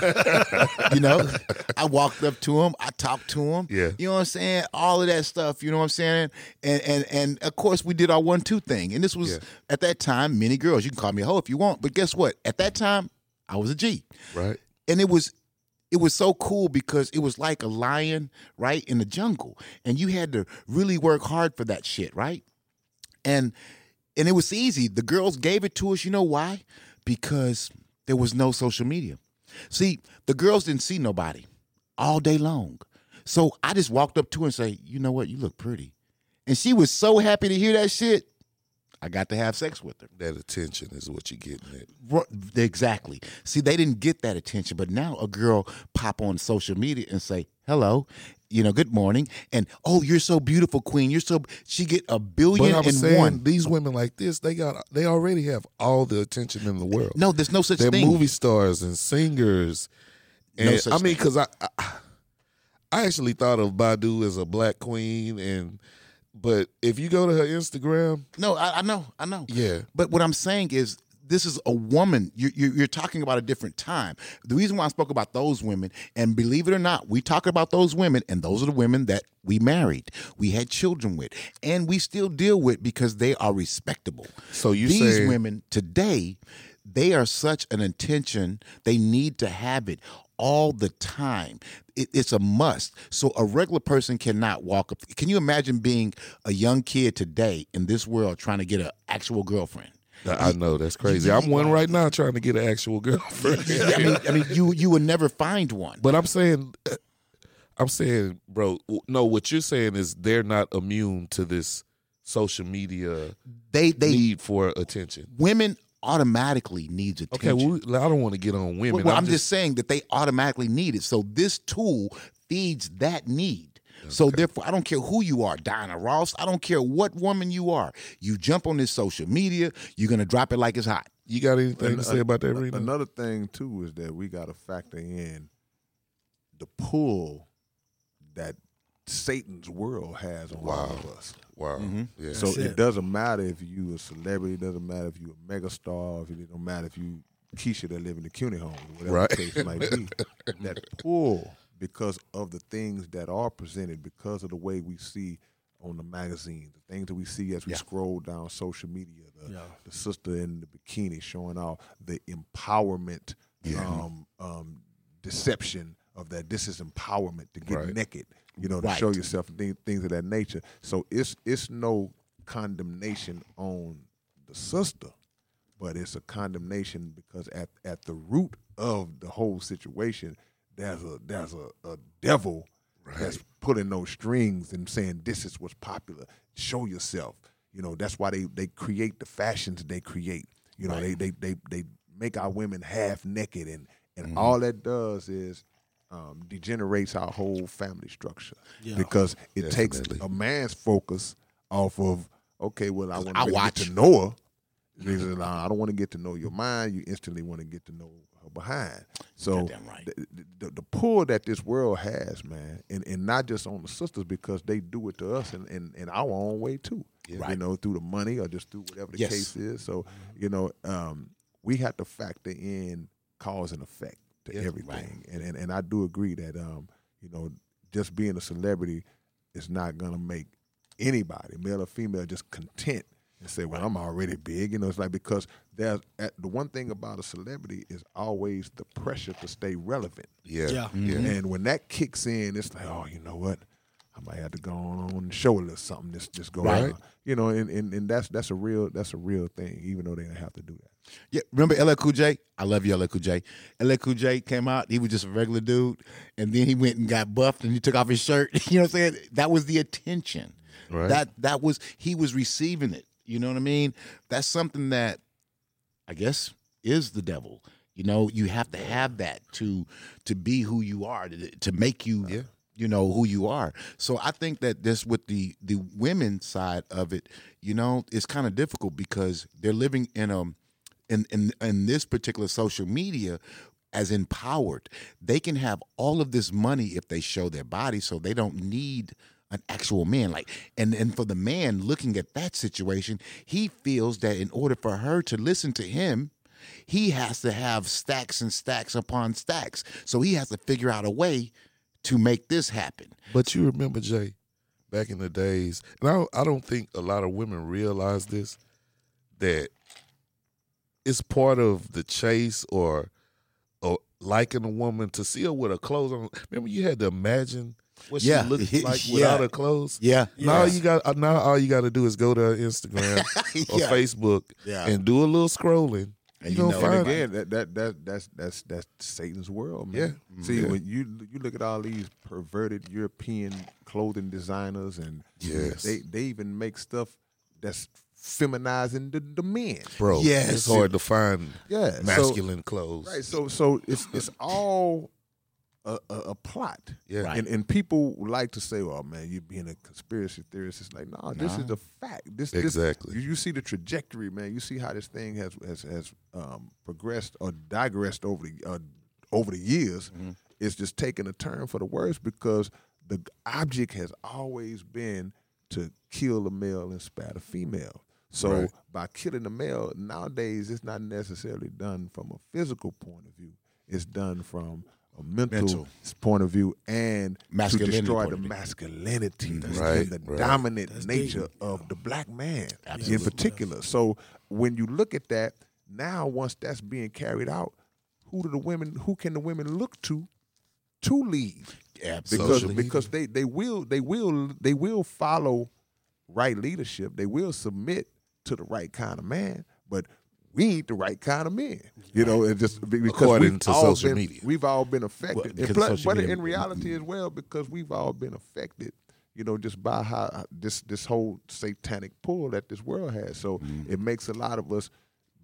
you know, I walked up to them, I talked to them. Yeah. you know what I'm saying. All of that stuff. You know what I'm saying. And and and of course, we did our one two thing. And this was Yeah. at that time. Many girls, you can call me a hoe if you want, but guess what? At that time, I was a G Right? and it was it was so cool because it was like a lion right in the jungle and you had to really work hard for that shit right and and it was easy. The girls gave it to us. You know why? Because there was no social media. See the girls didn't see nobody all day long. So i just walked up to her and say you know what? You look pretty. And she was so happy to hear that shit i got to have sex with her. That attention is what you're getting at. Exactly. See, they didn't get that attention, but now a girl pop on social media and say, "Hello, you know, good morning," and "Oh, you're so beautiful, Queen. You're so." She get a billion and saying one. these women like this, they got they already have all the attention in the world. No, there's no such thing. They're thing. movie stars and singers. And No such I mean, because I, I I actually thought of Badu as a black queen, and but if you go to her Instagram, No, I, I know, I know. yeah, But what I'm saying is, this is a woman. You're, you're, you're talking about a different time. The reason why I spoke about those women, and believe it or not, we talk about those women, and those are the women that we married, we had children with, and we still deal with because they are respectable. So you these saying- women today, they are such an intention. They need to have it all the time. It, it's a must. So a regular person cannot walk up. Can you imagine being a young kid today in this world trying to get an actual girlfriend? I I know that's crazy. I'm one right now trying to get an actual girlfriend. [laughs] I mean, I mean, you you would never find one. But I'm saying, uh, I'm saying, bro, no. What you're saying is they're not immune to this social media They they need for attention. women automatically needs Okay, attention. well, I don't want to get on women. Well, I'm, just, saying that they automatically need it. So this tool feeds that need. So therefore, I don't care who you are, Diana Ross. I don't care what woman you are. You jump on this social media, you're gonna drop it like it's hot. You got anything And to say about that, an- Rena? Another thing too is that we got to factor in the pull that Satan's world has on all of us. Wow. Mm-hmm. Yeah. So it. it. doesn't matter if you a celebrity. It doesn't matter if you a megastar. If it don't matter if you Keisha that live in the CUNY home, whatever Right. the case might be. [laughs] that pull because of the things that are presented, because of the way we see on the magazines, the things that we see as we scroll down social media, the, the sister in the bikini showing off the empowerment um, um, deception of that this is empowerment to get Right. naked, you know, to Right. show yourself things, things of that nature. So it's it's no condemnation on the sister, but it's a condemnation because at at the root of the whole situation, there's a there's a, a devil that's pulling those strings and saying this is what's popular. Show yourself. You know, that's why they they create the fashions they create. You know, they, they they they make our women half naked and and all that does is um, degenerates our whole family structure because it takes a man's focus off of okay, well, I want to get to know her. [laughs] I don't want to get to know your mind. You instantly want to get to know behind. So right. the, the, the pull that this world has, man, and, and not just on the sisters because they do it to us in, in, in our own way too. Right. You Right. know, through the money or just through whatever the Yes. case is. So, you know, um, we have to factor in cause and effect to everything. And, and and I do agree that um, you know, just being a celebrity is not gonna make anybody, male or female, just content and say, "Well, I'm already big." You know, it's like because there's at, the one thing about a celebrity is always the pressure to stay relevant. Yeah. Yeah. Yeah. Mm-hmm. And when that kicks in, it's like, oh, you know what? I might have to go on and show a little something. Just just go Right. on. You know, and, and, and that's that's a real that's a real thing, even though they don't have to do that. Yeah, remember LL Cool J? I love you, LL Cool J. LL Cool J came out, he was just a regular dude, and then he went and got buffed and he took off his shirt. [laughs] You know what I'm saying? That was the attention. Right. That that was he was receiving it. You know what I mean? That's something that I guess is the devil. You know, you have to have that to to be who you are, to, to make you Yeah. you know who you are. So I think that this with the the women side of it, you know, it's kind of difficult because they're living in a in in in this particular social media as empowered. They can have all of this money if they show their body, so they don't need an actual man like and and for the man looking at that situation he feels that in order for her to listen to him he has to have stacks and stacks upon stacks so he has to figure out a way to make this happen But you remember, Jay, back in the days, and I, I don't think a lot of women realize this, that it's part of the chase or or liking a woman to see her with her clothes on. Remember, you had to imagine what Yeah. she looked [laughs] like Yeah. without her clothes. yeah Now you got uh, now all you got to do is go to her Instagram [laughs] or Facebook Yeah. and do a little scrolling. And you you know- find And again, that, that that that's that's that's Satan's world, man. Yeah. See, Yeah. when you you look at all these perverted European clothing designers, and Yes. they they even make stuff that's feminizing the, the men. bro. Yes. it's hard to find Yeah, so- masculine clothes. Right. So so it's it's all a, a, a plot. Yeah. Right. And and people like to say, "Oh man, you're being a conspiracy theorist." It's like, no, this is a fact. This this- Exactly. you, you see the trajectory, man. You see how this thing has has has um, progressed or digressed over the uh, over the years. Mm-hmm. It's just taking a turn for the worse because the object has always been to kill a male and spat a female. So Right. by killing the male, nowadays it's not necessarily done from a physical point of view. It's done from a mental, Mental. point of view and to destroy the masculinity that's Right, the right. dominant nature of the black man in particular. So when you look at that, now once that's being carried out, who do the women who can the women look to to lead? because because they they will they will they will follow right leadership. They will submit to the right kind of man, but we ain't the right kind of men. You know, and just be- because According we've to all social been- media. we've all been affected. Well, And plus- but media- in reality as well, because we've all been affected. You know, just by how this this whole satanic pull that this world has. So Mm-hmm. it makes a lot of us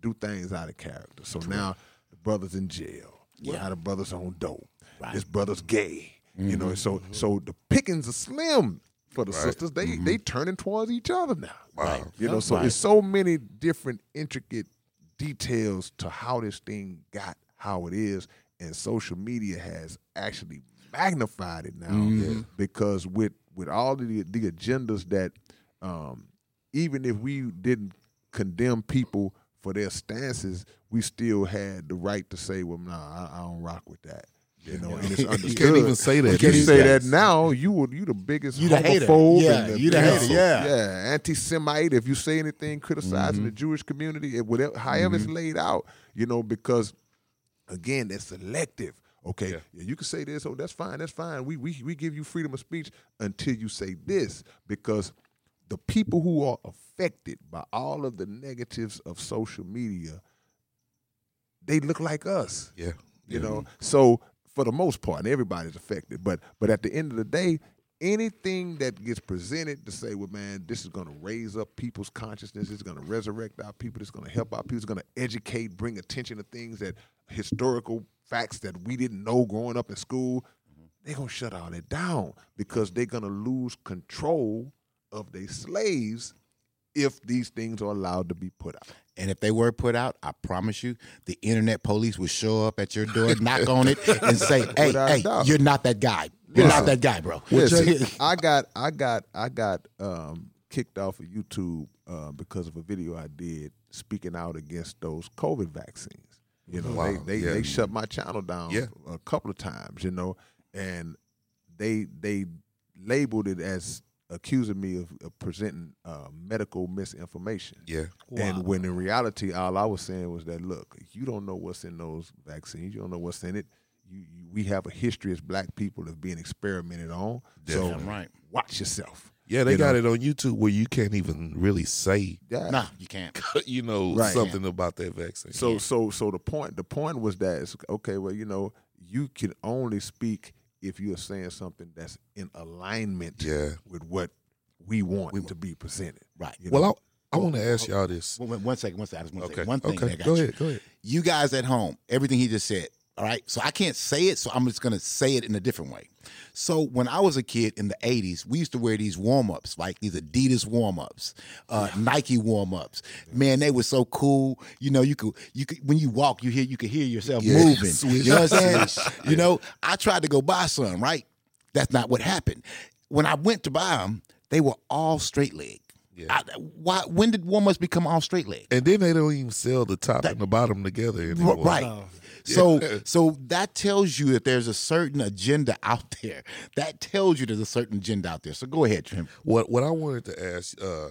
do things out of character. So now the brothers in jail. Now the brothers on dope. This brother's gay. You Mm-hmm. know, so so the pickings are slim for the sisters. They Mm-hmm. they turning towards each other now. Wow. You know, so Right. it's so many different intricate details to how this thing got how it is, and social media has actually magnified it now Mm-hmm. because with with all of the the agendas that um, even if we didn't condemn people for their stances, we still had the right to say, "Well, nah, I, I don't rock with that." You know, and it's [laughs] You can't even say that If you these say that now, you would you the biggest You the hater. Yeah, and you the hater, yeah. yeah, anti-Semite. If you say anything criticizing Mm-hmm. the Jewish community, it, whatever, however it's laid out, you know, because again, that's selective. Okay, yeah. you can say this. Oh, that's fine. That's fine. We we we give you freedom of speech until you say this, because the people who are affected by all of the negatives of social media, they look like us Yeah. you know so for the most part and everybody's affected but but at the end of the day anything that gets presented to say well man this is going to raise up people's consciousness it's going to resurrect our people it's going to help our people it's going to educate bring attention to things that historical facts that we didn't know growing up in school they're going to shut all that down because they're going to lose control of their slaves if these things are allowed to be put out And if they were put out, I promise you, the internet police would show up at your door, knock on it, and say, [laughs] "Hey, hey, doubt. you're not that guy. You're not that guy, bro." Listen, I got I got I got um, kicked off of YouTube uh, because of a video I did speaking out against those COVID vaccines. You know, Wow, they they, yeah. they shut my channel down Yeah. a couple of times. You know, and they they labeled it as accusing me of, of presenting uh, medical misinformation. Yeah. And when in reality, all I was saying was that look, you don't know what's in those vaccines. You don't know what's in it. You, you we have a history as black people of being experimented on. So Right. watch yourself. Yeah, they You got know? it on YouTube where you can't even really say, Yeah. Nah, you can't. [laughs] you know, Right. something about that vaccine. So so so the point the point was that it's, okay, well, you know, you can only speak if you're saying something that's in alignment Yeah. with what we want to be presented. Right. You well, know? I, I want to ask oh, y'all this. One- one- one second, one second. I just Okay. say one thing. okay. that got Go you. ahead. Go ahead. you guys at home, everything he just said. All right. So I can't say it, so I'm just gonna say it in a different way. So when I was a kid in the 80s, we used to wear these warm-ups, like these Adidas warm-ups, uh, Nike warm-ups. Man, they were so cool. You know, you could you could when you walk, you hear you could hear yourself Yeah. moving. Swish. [laughs] You know what I'm saying? You know, I tried to go buy some, right? That's not what happened. When I went to buy them, they were all straight leg. Yeah. I, why? When did warm-ups become all straight leg? And then they don't even sell the top and the bottom together anymore. Right. So [laughs] so that tells you that there's a certain agenda out [laughs] there. That tells you there's a certain agenda out there. So go ahead, Trim. What what I wanted to ask, uh,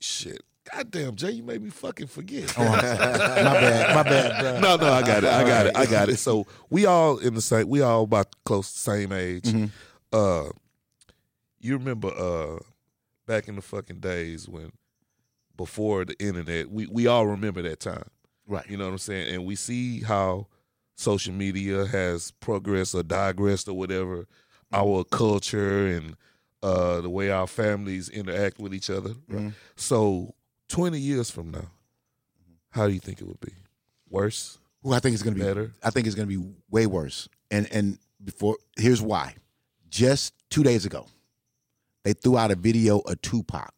shit, goddamn, Jay, you made me fucking forget. Oh, my bad. My bad, [laughs] bro. no, no, I got it. I got it. I got it. So we all in the same. We all about close to the same age. Mm-hmm. Uh, you remember uh, back in the fucking days when before the internet, we we all remember that time. Right. You know what I'm saying? And we see how social media has progressed or digressed or whatever our culture and uh, the way our families interact with each other. Right? So 20 years from now, how do you think it would be? Worse? Who I think is going to be Better. I think it's going to be way worse. And and before here's why. Just two days ago, they threw out a video of Tupac,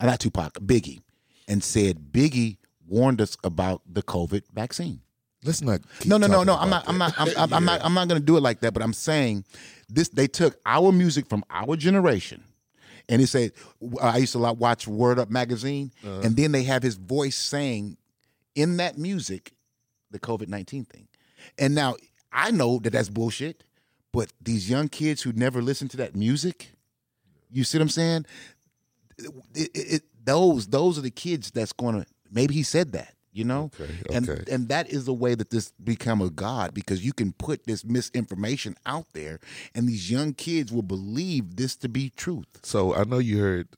uh, not Tupac, Biggie, and said Biggie warned us about the COVID vaccine. Let's not. No, no, no, no. I'm not. I'm not. I'm. I'm, I'm not. I'm not going to do it like that. But I'm saying this. They took our music from our generation, and he said, "I used to watch Word Up magazine, Uh-huh. and then they have his voice saying in that music the COVID nineteen thing. And now I know that that's bullshit, but these young kids who never listened to that music, you see what I'm saying? It, it, it, those those are the kids that's going to. Maybe he said that. You know, Okay, and okay. and that is the way that this become a god because you can put this misinformation out there, and these young kids will believe this to be truth. So I know you heard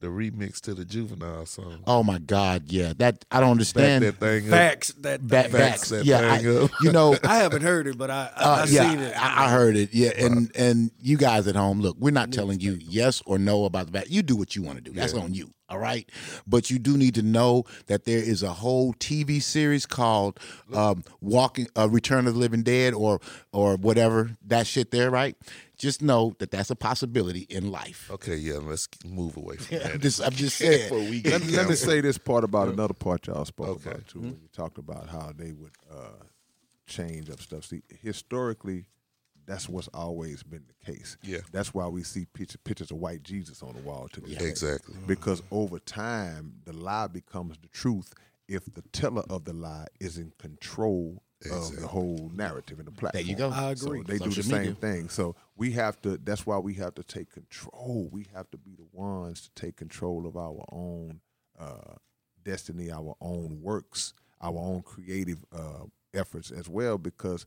the remix to the Juvenile song. Oh my God, yeah, that I don't Back understand. that thing up. Facts that Back, thing. facts, that yeah, thing I, up. you know, [laughs] I haven't heard it, but I I, Uh, I yeah, seen it. I, I heard it. Yeah, and and you guys at home, look, we're not telling you yes or no about the vaccine. You do what you want to do. That's on you. All right, but you do need to know that there is a whole TV series called um, "Walking uh, Return of the Living Dead" or or whatever that shit there. Right? Just know that that's a possibility in life. Okay, yeah, let's move away from I'm [laughs] that. just, I'm just saying. Let, get me- let me say this part about another part y'all spoke Okay. about too when you talked about how they would uh, change up stuff. See, historically, that's what's always been the case. Yeah. that's why we see picture, pictures of white Jesus on the wall today. this day. Exactly. Because over time, the lie becomes the truth if the teller of the lie is in control of the whole narrative and the platform. There you go. I agree. So agree. they do the Social same thing. So we have to. That's why we have to take control. We have to be the ones to take control of our own uh, destiny, our own works, our own creative uh, efforts as well. Because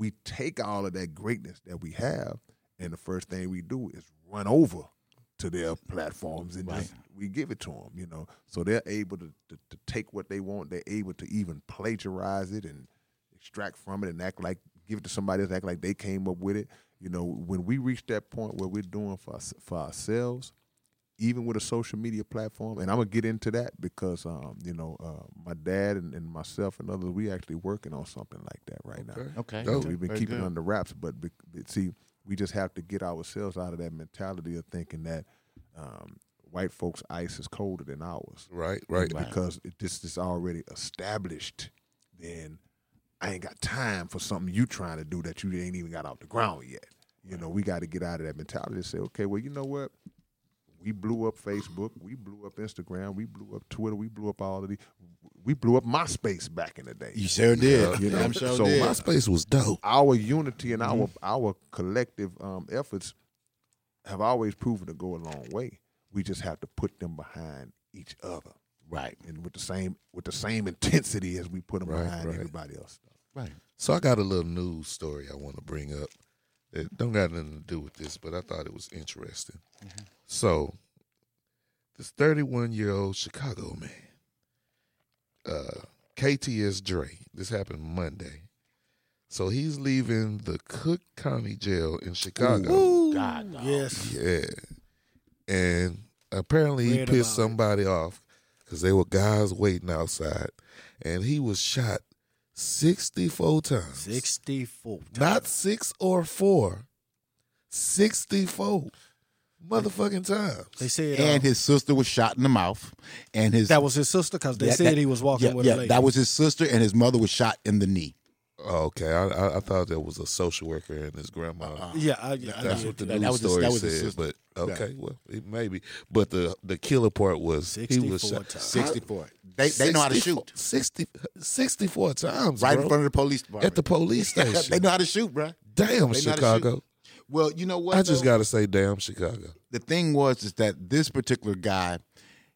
we take all of that greatness that we have, and the first thing we do is run over to their platforms and just we give it to them. You know, so they're able to, to to take what they want. They're able to even plagiarize it and extract from it and act like give it to somebody else, act like they came up with it. You know, when we reach that point where we're doing for for ourselves, even with a social media platform, and I'm gonna get into that because um, you know, uh, my dad and, and myself and others, we actually working on something like that right now. Okay. Dope. We've been Very keeping good. it under wraps, but be, be- see, we just have to get ourselves out of that mentality of thinking that um, white folks' ice is colder than ours Right, right. because it, this is already established, then I ain't got time for something you trying to do that you ain't even got off the ground yet. You know, we got to get out of that mentality and say, okay, well, you know what? We blew up Facebook, we blew up Instagram, we blew up Twitter, we blew up all of these. We blew up MySpace back in the day. You sure did. You know, I'm sure so did. MySpace was dope. our unity and our our collective um, efforts have always proven to go a long way. We just have to put them behind each other, Right. and with the same with the same intensity as we put them Right, behind right. everybody else. Right. So I got a little news story I want to bring up that don't got nothing to do with this, but I thought it was interesting. So this 31 year old Chicago man, uh, KTS Dre, this happened Monday. So he's leaving the Cook County Jail in Chicago. Ooh, God, dog. yes. Yeah. And apparently he Read pissed about it. somebody off because there were guys waiting outside. And he was shot 64 times. 64. Not six or four. 64 motherfucking times. They said And uh, his sister was shot in the mouth, and his that was his sister because they Yeah, said that- he was walking yeah, with yeah, a lady. that was his sister, and his mother was shot in the knee. Oh, okay. I, I, I thought that was a social worker and his grandma. yeah, I, yeah, I That's did what the too. that news was his- story that was his said. But okay, well, it maybe. But the the killer part was he was 64 shot times. Sixty-four. They they know how to 64 shoot 60, 64 times, right bro, in front of the police department. at the police station. [laughs] they know how to shoot, bro. Damn, They know how to Chicago. Well, you know what? I just though? got to say, damn, Chicago. the thing was is that this particular guy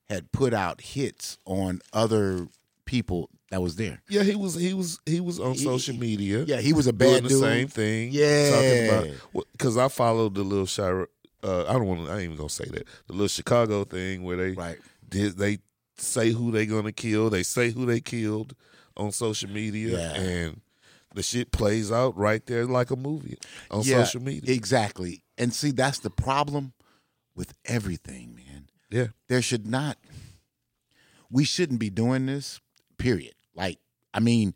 had put out hits on other people that was there. Yeah, he was he was he was on social media. Yeah, he was a bad doing the dude. same thing. Yeah. talking about because I followed the little Shira, uh, I don't want. to I ain't even gonna say that. The little Chicago thing where they Right. did they say who they gonna kill. They say who they killed on social media, Yeah. and the shit plays out right there like a movie on Yeah, social media. Exactly. And see, that's the problem with everything, man. yeah, There should not we shouldn't be doing this, period. Like, I mean,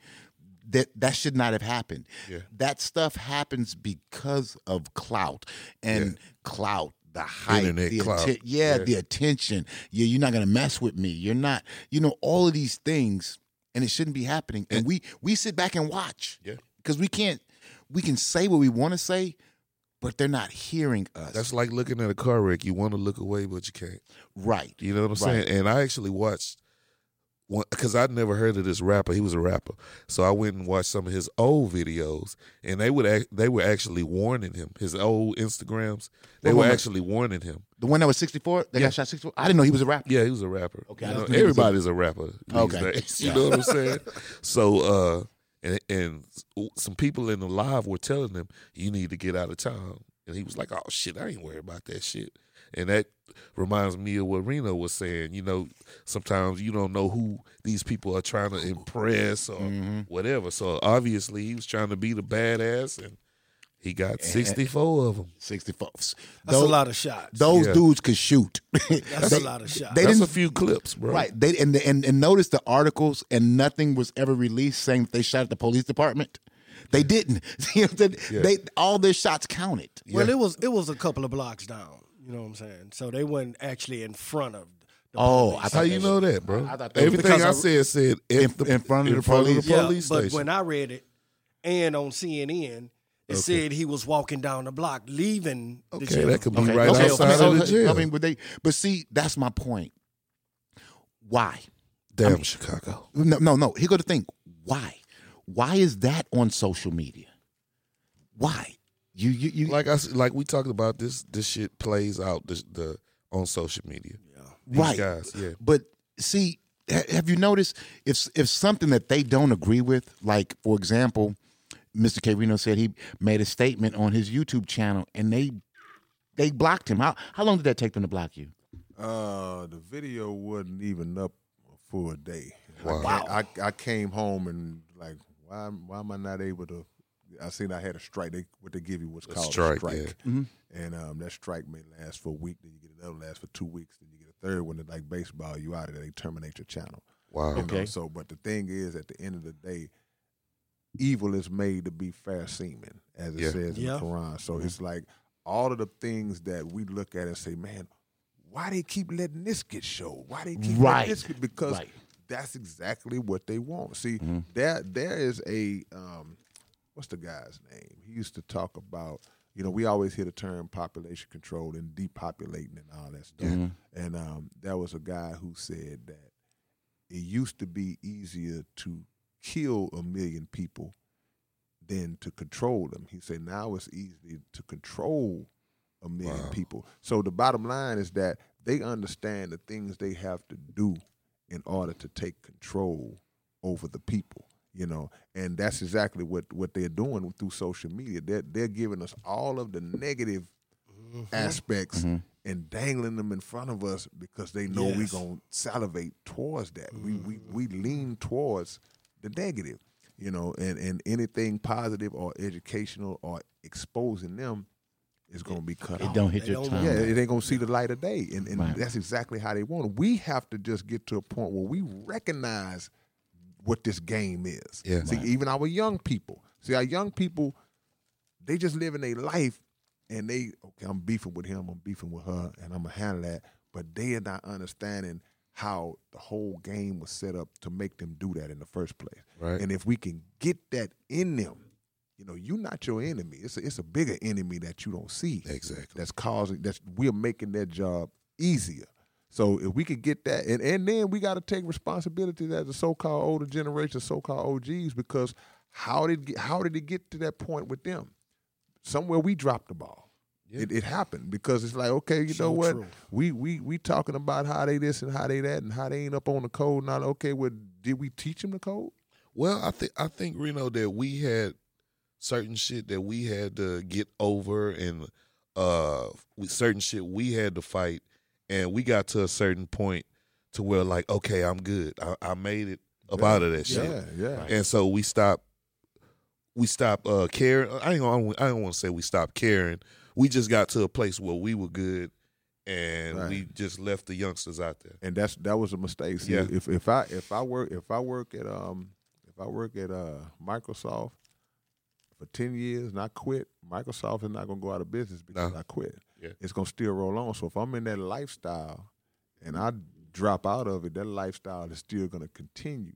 that that should not have happened. Yeah. That stuff happens because of clout and clout, the hype, Internet the clout. atten- yeah, Yeah. the attention. Yeah, you're not gonna mess with me. You're not, you know, all of these things, and it shouldn't be happening. And we we sit back and watch. Yeah. Because we can't we can say what we want to say, but they're not hearing us. that's like looking at a car wreck. You want to look away, but you can't. right. You know what I'm Right. saying? And I actually watched because I'd never heard of this rapper. He was a rapper, so I went and watched some of his old videos, and they would act, they were actually warning him. His old Instagrams, they What were actually warning him. The one that was 64, that Yeah. got shot 64. I didn't know he was a rapper. Yeah, he was a rapper. Okay, You know, just knew he was a- everybody's a, rapper. Okay. days, you know what I'm saying? So, uh, and and some people in the live were telling him, "You need to get out of town," and he was like, "Oh shit, I ain't worried about that shit." And that reminds me of what Reno was saying. You know, sometimes you don't know who these people are trying to impress or Mm-hmm. whatever. So obviously, he was trying to be the badass, and he got 64 of them. 64. That's those, a lot of shots. Those Yeah. dudes could shoot. [laughs] That's They- a lot of shots. They That's didn't a few clips, bro. right. They and, and and notice the articles and nothing was ever released saying that they shot at the police department. They didn't. [laughs] They, Yeah. they all their shots counted. Well, it was it was a couple of blocks down. You know what I'm saying? So they weren't actually in front of. The Oh, police. I How thought you know that, bro? I thought that Everything I I- said said In- in, the, in front of the front police. of the yeah, police but station. when I read it, and on CNN, it said he was walking down the block, leaving. the okay, jail. that could be Okay, right okay, outside okay, of the okay, jail. I mean, but they but see, that's my point. Why? Damn Chicago. No, no, no. Here go the thing. Why? Why is that on social media? Why? You you you Like I s- like we talked about this. This shit plays out the, the on social media. These right. guys, yeah. But see, ha- have you noticed if if something that they don't agree with, like for example, Mr. K. Reno said he made a statement on his YouTube channel and they they blocked him. How how long did that take them to block you? Uh, the video wasn't even up for a day. Wow. I, I, I came home and like, why why am I not able to? I seen I had a strike. They what they give you was called strike, a strike, yeah. Mm-hmm. and um, that strike may last for a week. Then you get another last for two weeks. Then you get a third one that like baseball. You out of there. They terminate your channel. Wow. You know, Okay. so, but the thing is, at the end of the day, evil is made to be fair seeming, as it Yeah. says in Yeah. the Quran. So it's like all of the things that we look at and say, man, why they keep letting this get showed? Why they keep Right. letting this get because Right. that's exactly what they want. See, Mm-hmm. there there is a um, what's the guy's name? He used to talk about. You know, we always hear the term population control and depopulating and all that stuff. Mm-hmm. And um, there was a guy who said that it used to be easier to kill a million people than to control them. He said now it's easy to control a million people. So the bottom line is that they understand the things they have to do in order to take control over the people. You know, and that's exactly what what they're doing through social media. They're they're giving us all of the negative mm-hmm. aspects mm-hmm. and dangling them in front of us because they know we're gonna salivate towards that. We we mm-hmm. we lean towards the negative, you know, and and anything positive or educational or exposing them is gonna be cut It off. don't hit They your don't tongue. Yeah, it ain't gonna see the light of day, and, and Right. that's exactly how they want it. We have to just get to a point where we recognize what this game is. Yeah. See, even our young people. See, our young people, they just living their life, and they okay. I'm beefing with him. I'm beefing with her, and I'm gonna handle that. But they are not understanding how the whole game was set up to make them do that in the first place. Right. And if we can get that in them, you know, you're not your enemy. It's a, it's a bigger enemy that you don't see. Exactly. That's causing that's we're making their job easier. So if we could get that, and, and then we got to take responsibility as the so-called older generation, so-called OGs, because how did how did it get to that point with them? Somewhere we dropped the ball. It, it happened because it's like okay, you So know what? true. We we we talking about how they this and how they that and how they ain't up on the code. Not okay. Well, did we teach them the code? Well, I think I think Rino that we had certain shit that we had to get over, and uh, certain shit we had to fight, and we got to a certain point to where like, okay, I'm good. I, I made it up out of that shit, Yeah, yeah. and so we stopped. We stopped uh, caring. I ain't. gonna- I don't want to say we stopped caring. We just got to a place where we were good, and we just left the youngsters out there. and that's that was a mistake. See, Yeah. If if I if I work if I work at um if I work at uh Microsoft for ten years and I quit, Microsoft is not gonna go out of business because No. I quit. Yeah. It's gonna still roll on. So if I'm in that lifestyle and I drop out of it, that lifestyle is still gonna continue.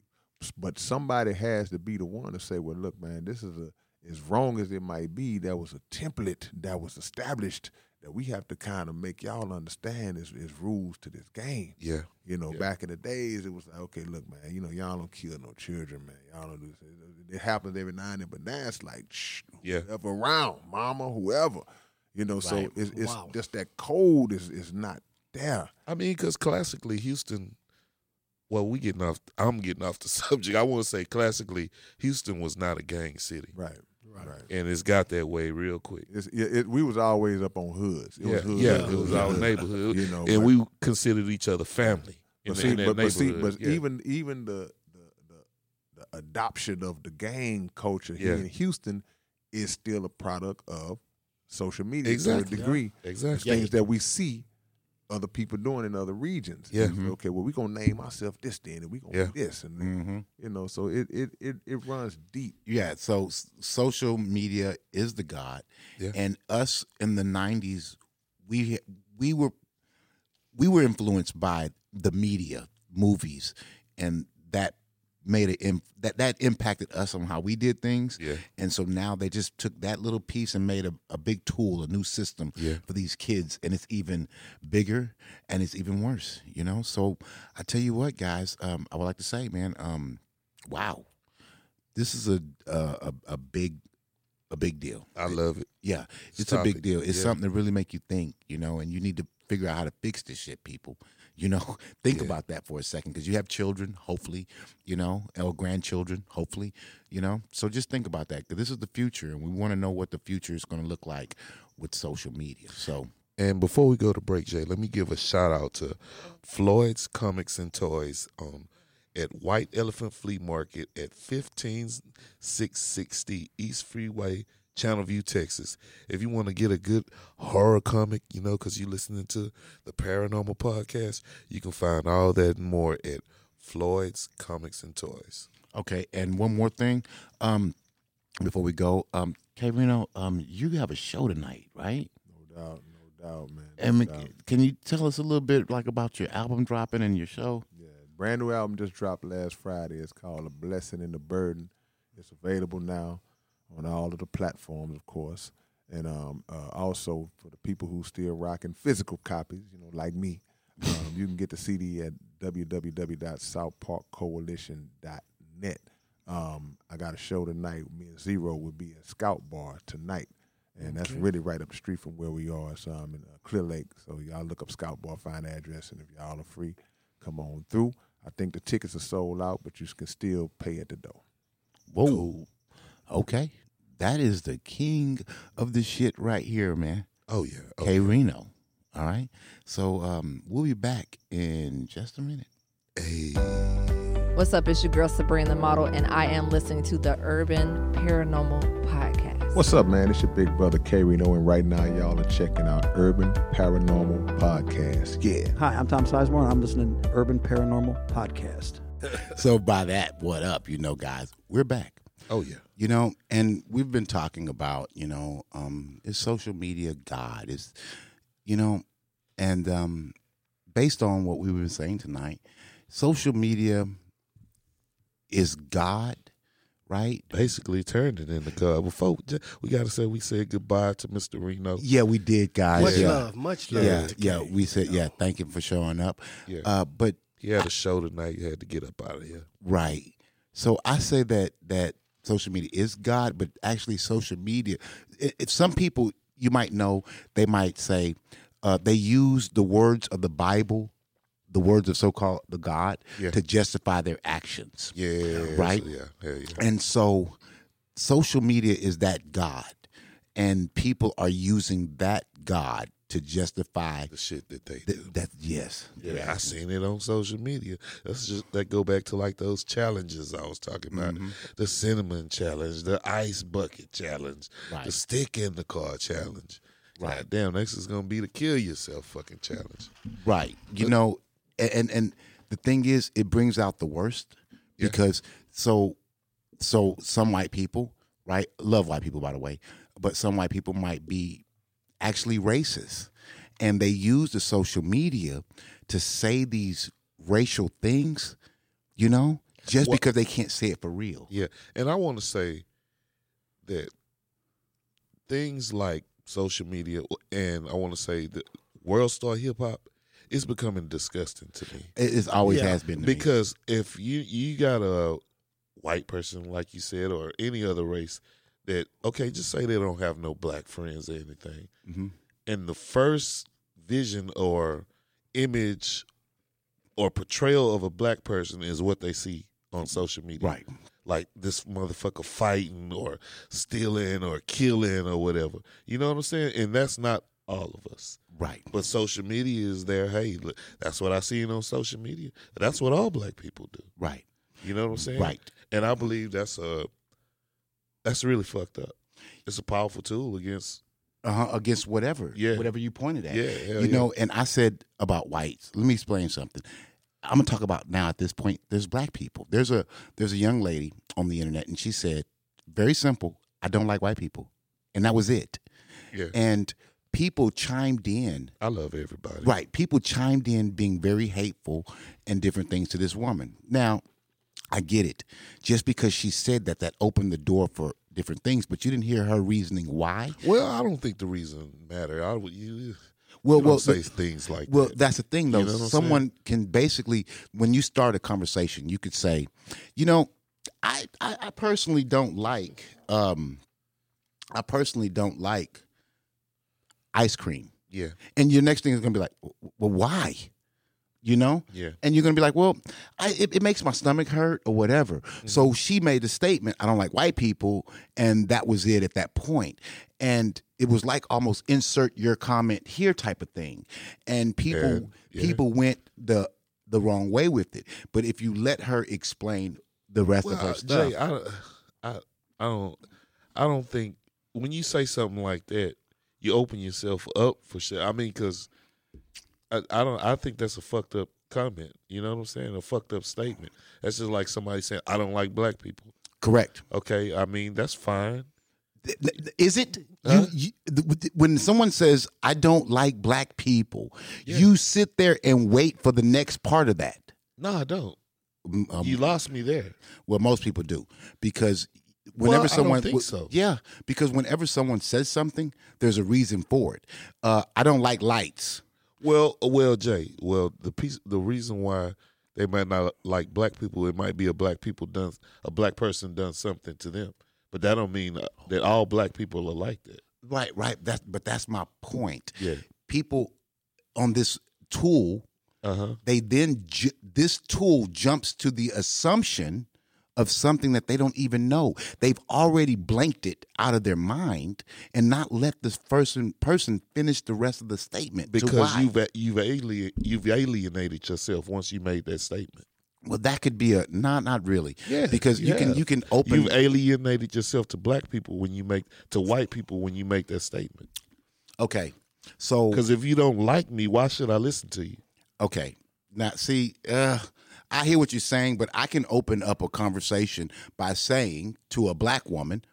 But somebody has to be the one to say, "Well, look, man, this is a as wrong as it might be. That was a template that was established." That we have to kind of make y'all understand is, is rules to this game. Yeah, You know, Yeah. back in the days, it was like, okay, look, man, you know, y'all don't kill no children, man. Y'all don't do this. It, happens every now and then, but now it's like, shh, Yeah. whoever around, mama, whoever. You know, so Right. it's, it's Wow. just that code is is not there. I mean, because classically, Houston. Well, we getting off. I'm getting off the [laughs] subject. I want to say classically, Houston was not a gang city, Right, right. and it's got that way real quick. It's, it, it, we was always up on hoods. It yeah, was hood, yeah, hood, it was our neighborhood, You know, and but- we considered each other family. in But the- see, in that but, but see, neighborhood. but Yeah. even even the the, the the adoption of the gang culture Yeah. here in Houston is still a product of social media Exactly. to a degree. exactly, things that we see other people doing in other regions. Yeah. It's, Okay, well, we're gonna name ourselves this then, and we're gonna Yeah. be this, and Mm-hmm. you know, so it it it, it runs deep. Yeah, so s- social media is the god, Yeah. and us in the '90s, we we were we were influenced by the media, movies, and that made it im- that that impacted us on how we did things. Yeah. And so now they just took that little piece and made a, a big tool, a new system Yeah. for these kids, and it's even bigger and it's even worse. You know. So I tell you what, guys, um, I would like to say, man, um, wow, this is a a, a, a big a big deal. I love it. Yeah, It's a big deal. It's Yeah. something to really make you think, you know, and you need to figure out how to fix this shit, people. You know, [laughs] think Yeah. about that for a second because you have children, hopefully, you know, or grandchildren, hopefully, you know. So just think about that because this is the future, and we want to know what the future is going to look like with social media. So, And before we go to break, Jay, let me give a shout out to Floyd's Comics and Toys um, at White Elephant Flea Market at 15660 East Freeway, Channelview, Texas. If you want to get a good horror comic, you know, because you're listening to the Paranormal Podcast, you can find all that and more at Floyd's Comics and Toys. okay, and one more thing, um, before we go, um, K-Rino, um, you have a show tonight, right? No doubt, no doubt, man. No And doubt. can you tell us a little bit like about your album dropping and your show? Yeah, brand new album just dropped last Friday. It's called "A Blessing and a Burden." It's available now on all of the platforms, of course, and um, uh, also for the people who still rocking physical copies, you know, like me, um, you can get the CD at www.southparkcoalition.net. Um, I got a show tonight. Me and Z-Ro will be at Scout Bar tonight and that's really right up the street from where we are. So I'm in uh, Clear Lake. So y'all look up Scout Bar, find the address, and if y'all are free, come on through. I think the tickets are sold out, but you can still pay at the door. Whoa. Okay. That is the king of the shit right here, man. Oh yeah. Oh, K-Rino. All right. So um, we'll be back in just a minute. hey. What's up? It's your girl Sabrina the Model, and I am listening to the Urban Paranormal Podcast. What's up, man? It's your big brother K-Rino, and right now y'all are checking out Urban Paranormal Podcast. Yeah. Hi, I'm Tom Sizemore, and I'm listening to Urban Paranormal Podcast. [laughs] So by that, what up? You know, guys, we're back. Oh yeah. You know, and we've been talking about, you know, um, is social media God? Is you know, and um, based on what we were saying tonight, social media is God, right? Basically turned it into God. Before we got to say we said goodbye to Mr. Rino. Yeah, we did, guys. Much yeah. love, much love. Yeah, yeah, K. we said, yeah, thank you for showing up. Yeah. Uh, but He had a show tonight. You had to get up out of here. Right. So I say that that social media is God, but actually social media. If some people you might know, they might say uh, they use the words of the Bible, the words of so-called the God, Yeah. to justify their actions. Yeah. Right? Yeah. Hell yeah. And so, social media is that God, and people are using that God to justify The shit that they do. th- that. Yes. Yeah, I seen it on social media. That's just that go back to like those challenges I was talking about. Mm-hmm. The cinnamon challenge, the ice bucket challenge, Right. the stick in the car challenge. Right. God damn, next is gonna be the kill yourself fucking challenge. Right. You know, and and the thing is, it brings out the worst Yeah. because so so some white people, right? Love white people, by the way, but some white people might be actually racist, and they use the social media to say these racial things. You know, just Well- because they can't say it for real. Yeah, and I want to say that things like social media and I want to say the WorldStarHipHop is becoming disgusting to me. It, it always Yeah, has been to me. because if you you got a white person like you said or any other race that okay just say they don't have no black friends or anything Mhm. and the first vision or image or portrayal of a black person is what they see on social media Right. like this motherfucker fighting or stealing or killing or whatever you know what i'm saying and that's not all of us Right. but social media is there. Hey, look, that's what I seen on social media. That's what all black people do. Right. You know what I'm saying? Right. And I believe that's a that's really fucked up. It's a powerful tool against. uh-huh, against whatever, Yeah. whatever you pointed at. Yeah, you yeah. know. And I said about whites. Let me explain something. I'm gonna talk about now. At this point, there's black people. There's a there's a young lady on the internet, and she said, very simple. I don't like white people, and that was it. Yeah, And people chimed in. I love everybody. Right. People chimed in being very hateful and different things to this woman. Now, I get it. Just because she said that, that opened the door for different things, but you didn't hear her reasoning why. Well, I don't think the reason matter. I would you. Well, you well, say things like Well, that. that's the thing, though. You know Someone can basically, when you start a conversation, you could say, you know, I, I, I personally don't like, um, I personally don't like ice cream. yeah, And your next thing is going to be like, well, why? You know? yeah, And you're going to be like, well, I, it, it makes my stomach hurt or whatever. Mm-hmm. So she made a statement, I don't like white people. And that was it at that point. And it was like almost insert your comment here type of thing. And people And- yeah. people went the the wrong way with it. But if you let her explain the rest of her Well, stuff, Jay, I, I, I don't, I don't think when you say something like that, you open yourself up for shit. I mean, because I, I don't, I think that's a fucked up comment. You know what I'm saying? A fucked up statement. That's just like somebody saying, "I don't like black people." correct. Okay, I mean that's fine. Is it Huh? you, you, when someone says I don't like black people, Yeah. you sit there and wait for the next part of that. No, I don't. Um, you lost me there. well, most people do because whenever Well, I don't someone think so. yeah, because whenever someone says something, there's a reason for it. Uh, I don't like lights. Well, uh, well, Jay. Well, the piece, the reason why they might not like black people, it might be a black people done a black person done something to them, but that don't mean that all black people are like that. Right, right. That's but that's my point. Yeah. People on this tool, Uh huh. they then ju- this tool jumps to the assumption of something that they don't even know. They've already blanked it out of their mind and not let this person person finish the rest of the statement. Because you've you've alien, you've alienated yourself once you made that statement. well, that could be a not not really. Yeah, because you can you can open You've alienated yourself to black people when you make to white people when you make that statement. okay. So Because if you don't like me, why should I listen to you? Okay. Now, see, uh, I hear what you're saying, but I can open up a conversation by saying to a black woman,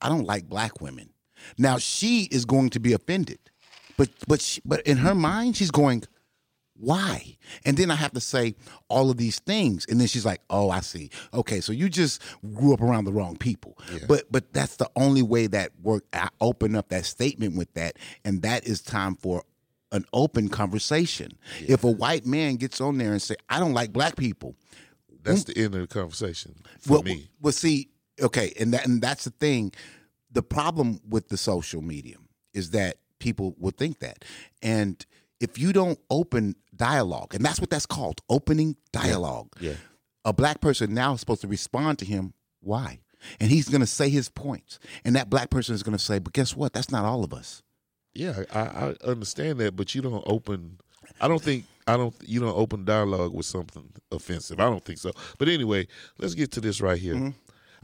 "I don't like black women." Now she is going to be offended, but but she, but in her mind, she's going, "Why?" And then I have to say all of these things, and then she's like, "Oh, I see. Okay, so you just grew up around the wrong people." But but that's the only way that work. I open up that statement with that, and that is time for an open conversation. If a white man gets on there and say, "I don't like black people," That's mm. the end of the conversation for well, me. well, see, okay, and that and that's the thing. The problem with the social media is that people will think that, and if you don't open dialogue, and that's what that's called, opening dialogue. Yeah. A black person now is supposed to respond to him. Why? And he's going to say his points, and that black person is going to say, "But guess what? That's not all of us." Yeah, I, I understand that, but you don't open. I don't think I don't. You don't open dialogue with something offensive. I don't think so. But anyway, let's get to this right here. Mm-hmm.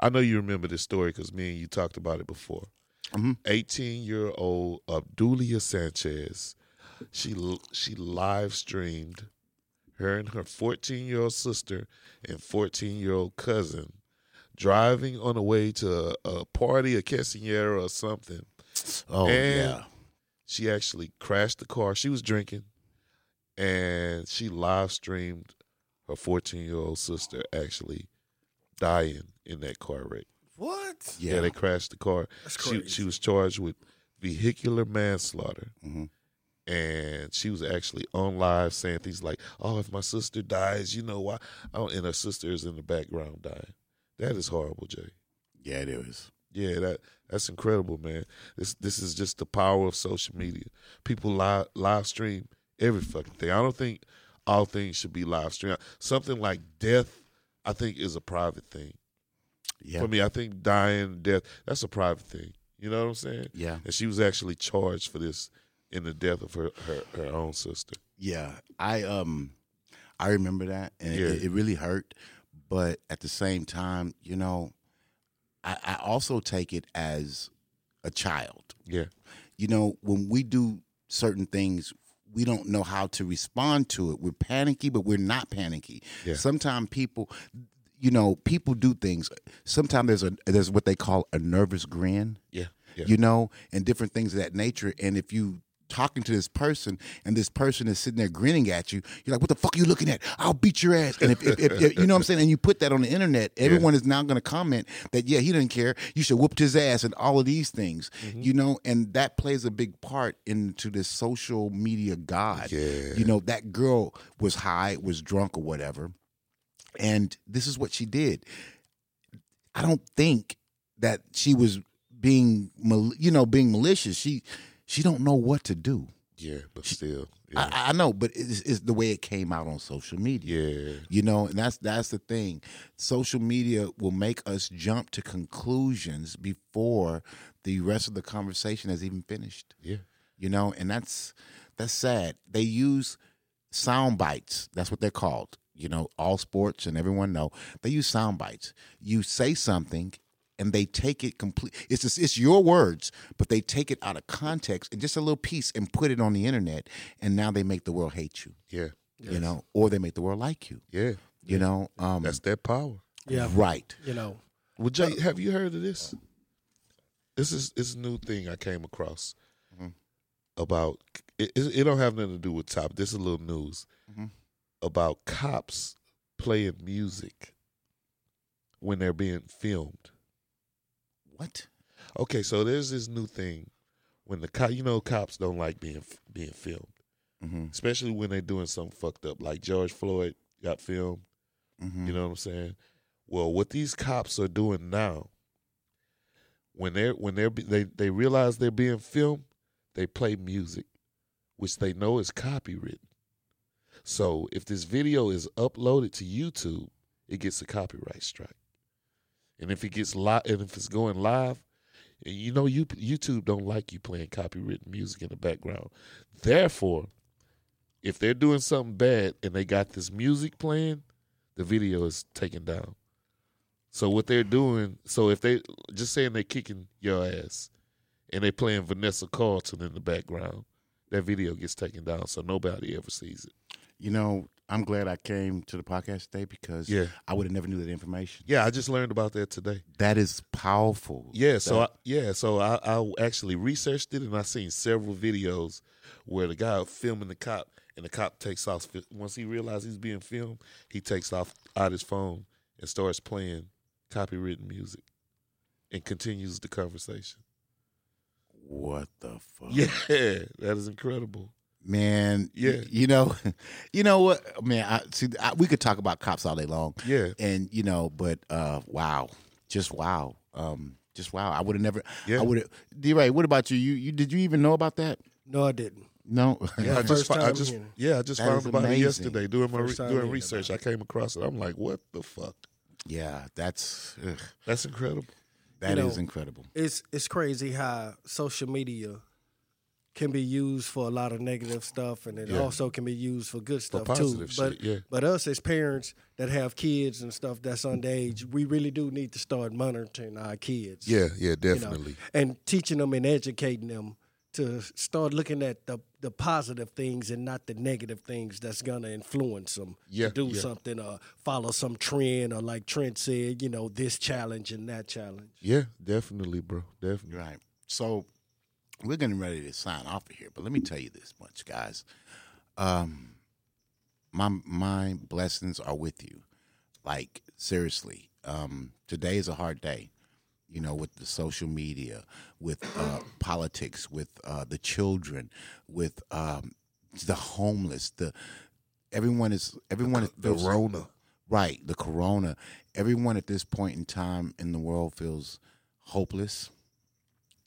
I know you remember this story because me and you talked about it before. Mm-hmm. Eighteen-year-old Obdulia Sanchez, she she live streamed her and her fourteen-year-old sister and fourteen-year-old cousin driving on the way to a, a party, a quinceañera or something. Oh And yeah, She actually crashed the car. She was drinking, and she live streamed her 14 year old sister actually dying in that car wreck. What? Yeah, yeah. they crashed the car. That's She, crazy. she was charged with vehicular manslaughter. Mhm. And she was actually on live saying things like, "Oh, if my sister dies, you know why?" Oh, and her sister is in the background dying. That is horrible, Jay. yeah, it is. Yeah, that that's incredible, man. This this is just the power of social media. People live live stream every fucking thing. I don't think all things should be live streamed. Something like death, I think, is a private thing. Yeah, For me, I think dying, death, that's a private thing. You know what I'm saying? yeah. And she was actually charged for this in the death of her her, her own sister. Yeah, I um, I remember that, and Yeah. it, it really hurt. But at the same time, you know, I, I also take it as a child. Yeah, You know, when we do certain things, we don't know how to respond to it. We're panicky, but we're not panicky. Yeah. Sometimes people, you know, people do things. Sometimes there's a there's what they call a nervous grin yeah, yeah. you know, and different things of that nature. And if you talking to this person and this person is sitting there grinning at you, you're like, "What the fuck are you looking at? I'll beat your ass." And if, if, if, if- you know what I'm saying, and you put that on the internet, everyone is now going to comment that yeah, he didn't care. You should whoop his ass and all of these things, mm-hmm. you know, and that plays a big part into this social media god. Yeah. You know, that girl was high, was drunk or whatever, and this is what she did. I don't think that she was being, you know, being malicious. She, she don't know what to do. yeah, but still, yeah, I, I know, but it's, it's the way it came out on social media. yeah, You know, and that's that's the thing. Social media will make us jump to conclusions before the rest of the conversation has even finished. yeah. You know, and that's that's sad. They use sound bites. That's what they're called. You know, all sports and everyone know they use sound bites. You say something, and they take it complete. It's just, it's your words, but they take it out of context and just a little piece and put it on the internet, and now they make the world hate you. yeah. You know, or they make the world like you. Yeah, You know, um, that's their power. Yeah. right. You know. Well, Jay, have you heard of this? This is this new thing I came across about. It, it, it don't have nothing to do with top. This is a little news Mhm. about cops playing music when they're being filmed. What? Okay, so there's this new thing when the cop, you know, cops don't like being being filmed, Mm-hmm. especially when they're doing something fucked up, like George Floyd got filmed. Mm-hmm. You know what I'm saying? Well, what these cops are doing now, when they're when they're they they realize they're being filmed, they play music, which they know is copywritten. So if this video is uploaded to YouTube, it gets a copyright strike. And if it gets live, and if it's going live, and you know you YouTube don't like you playing copywritten music in the background. Therefore, if they're doing something bad and they got this music playing, the video is taken down. So what they're doing, so if they just saying they're kicking your ass and they playing Vanessa Carlton in the background, that video gets taken down so nobody ever sees it. You know, I'm glad I came to the podcast today because Yeah. I would have never knew that information. Yeah, I just learned about that today. That is powerful. Yeah, so I, yeah, so I, I actually researched it and I seen several videos where the guy filming the cop and the cop takes off once he realizes he's being filmed, he takes off out his phone and starts playing copywritten music and continues the conversation. what the fuck? Yeah, [laughs] that is incredible. Man. Yeah. you know, [laughs] you know what, man. I see. I, we could talk about cops all day long. Yeah. and you know, but uh, wow, just wow, um, just wow. I would have never. Yeah. I would have. D. Ray, what about you? You, you did you even know about that? No, I didn't. No. Yeah, I just, First fo- I time just hearing. yeah, I just That found is about amazing. it yesterday doing my re- doing research. I came across it. I'm like, what the fuck? yeah, that's ugh, That's incredible. that is know, incredible. It's it's crazy how social media can be used for a lot of negative stuff, and it Yeah. also can be used for good stuff positive too. But yeah. but us as parents that have kids and stuff that's underage, we really do need to start monitoring our kids. Yeah, yeah, you know, definitely. and teaching them and educating them to start looking at the the positive things and not the negative things that's gonna influence them Yeah, to do yeah. something or follow some trend or like Trent said, you know, this challenge and that challenge. Yeah, definitely, bro. Definitely. Right. So we're getting ready to sign off of here, but let me tell you this much, guys. Um, my my blessings are with you. Like seriously, um, today is a hard day. You know, with the social media, with uh, [clears throat] politics, with uh, the children, with um, the homeless, the everyone is everyone is The Rona. Right, the corona. Everyone at this point in time in the world feels hopeless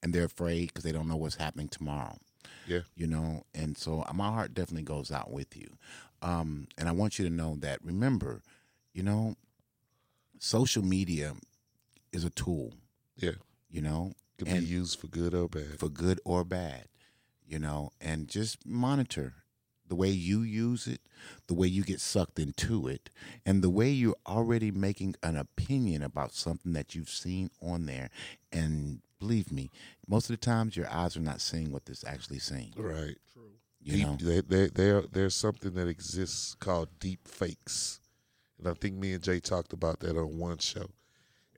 and they're afraid because they don't know what's happening tomorrow. Yeah. You know, and so my heart definitely goes out with you. Um, and I want you to know that remember, you know, social media is a tool, Yeah. you know, and be used for good or bad. for good or bad, you know, and just monitor the way you use it, the way you get sucked into it, and the way you're already making an opinion about something that you've seen on there. And believe me, most of the times your eyes are not seeing what it's actually seeing. right. True. You deep, know, they, they, there, there's something that exists called deep fakes. And I think me and Jay talked about that on one show.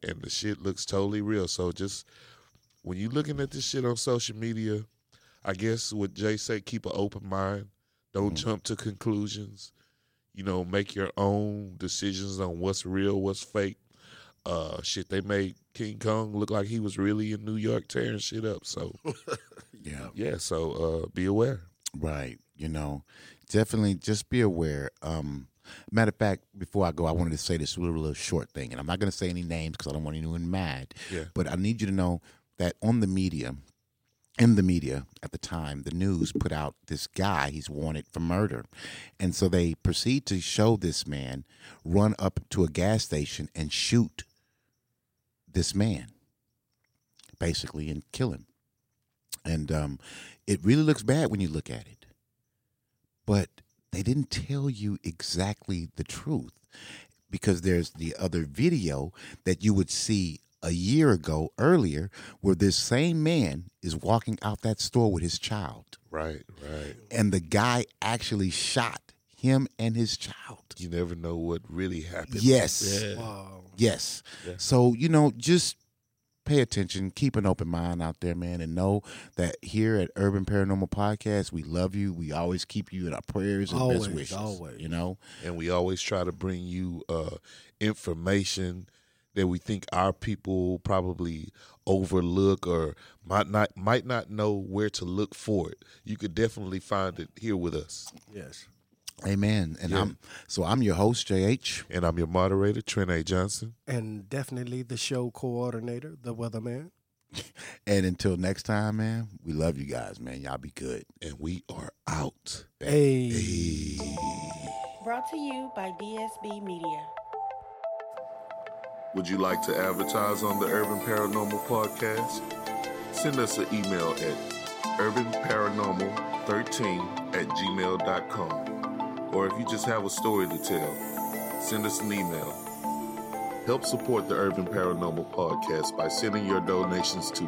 And the shit looks totally real. So just when you're looking at this shit on social media, I guess what Jay said, keep an open mind. Don't mm-hmm. jump to conclusions. You know, make your own decisions on what's real, what's fake. Uh, shit, they made King Kong look like he was really in New York tearing shit up. So [laughs] yeah. yeah, so uh, be aware. Right. You know, definitely just be aware. Um, matter of fact, before I go, I wanted to say this little, little short thing, and I'm not going to say any names because I don't want anyone mad. Yeah. But I need you to know that on the media, in the media at the time, the news put out this guy, he's wanted for murder. And so they proceed to show this man run up to a gas station and shoot this man, basically, and kill him. And um, it really looks bad when you look at it. But they didn't tell you exactly the truth because there's the other video that you would see a year ago earlier where this same man is walking out that store with his child Right, right. and the guy actually shot him and his child. You never know what really happened. Yes. Yeah. Wow. Yes. Yeah. So, you know, just pay attention, keep an open mind out there, man, and know that here at Urban Paranormal Podcast, we love you. We always keep you in our prayers and Always, best wishes. always. You know? And we always try to bring you uh, information that we think our people probably overlook or might not might not know where to look for it. You could definitely find it here with us. Yes. Amen. And Yeah. I'm so I'm your host, JH. And I'm your moderator, Trent A. Johnson. And definitely the show coordinator, the weatherman. [laughs] And until next time, man, we love you guys, man. Y'all be good. And we are out. Hey. Brought to you by DSB Media. Would you like to advertise on the Urban Paranormal Podcast? Send us an email at urbanparanormal13 at gmail.com. Or if you just have a story to tell, send us an email. Help support the Urban Paranormal Podcast by sending your donations to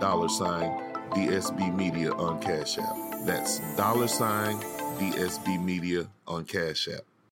dollar sign DSB Media on Cash App. That's dollar sign DSB Media on Cash App.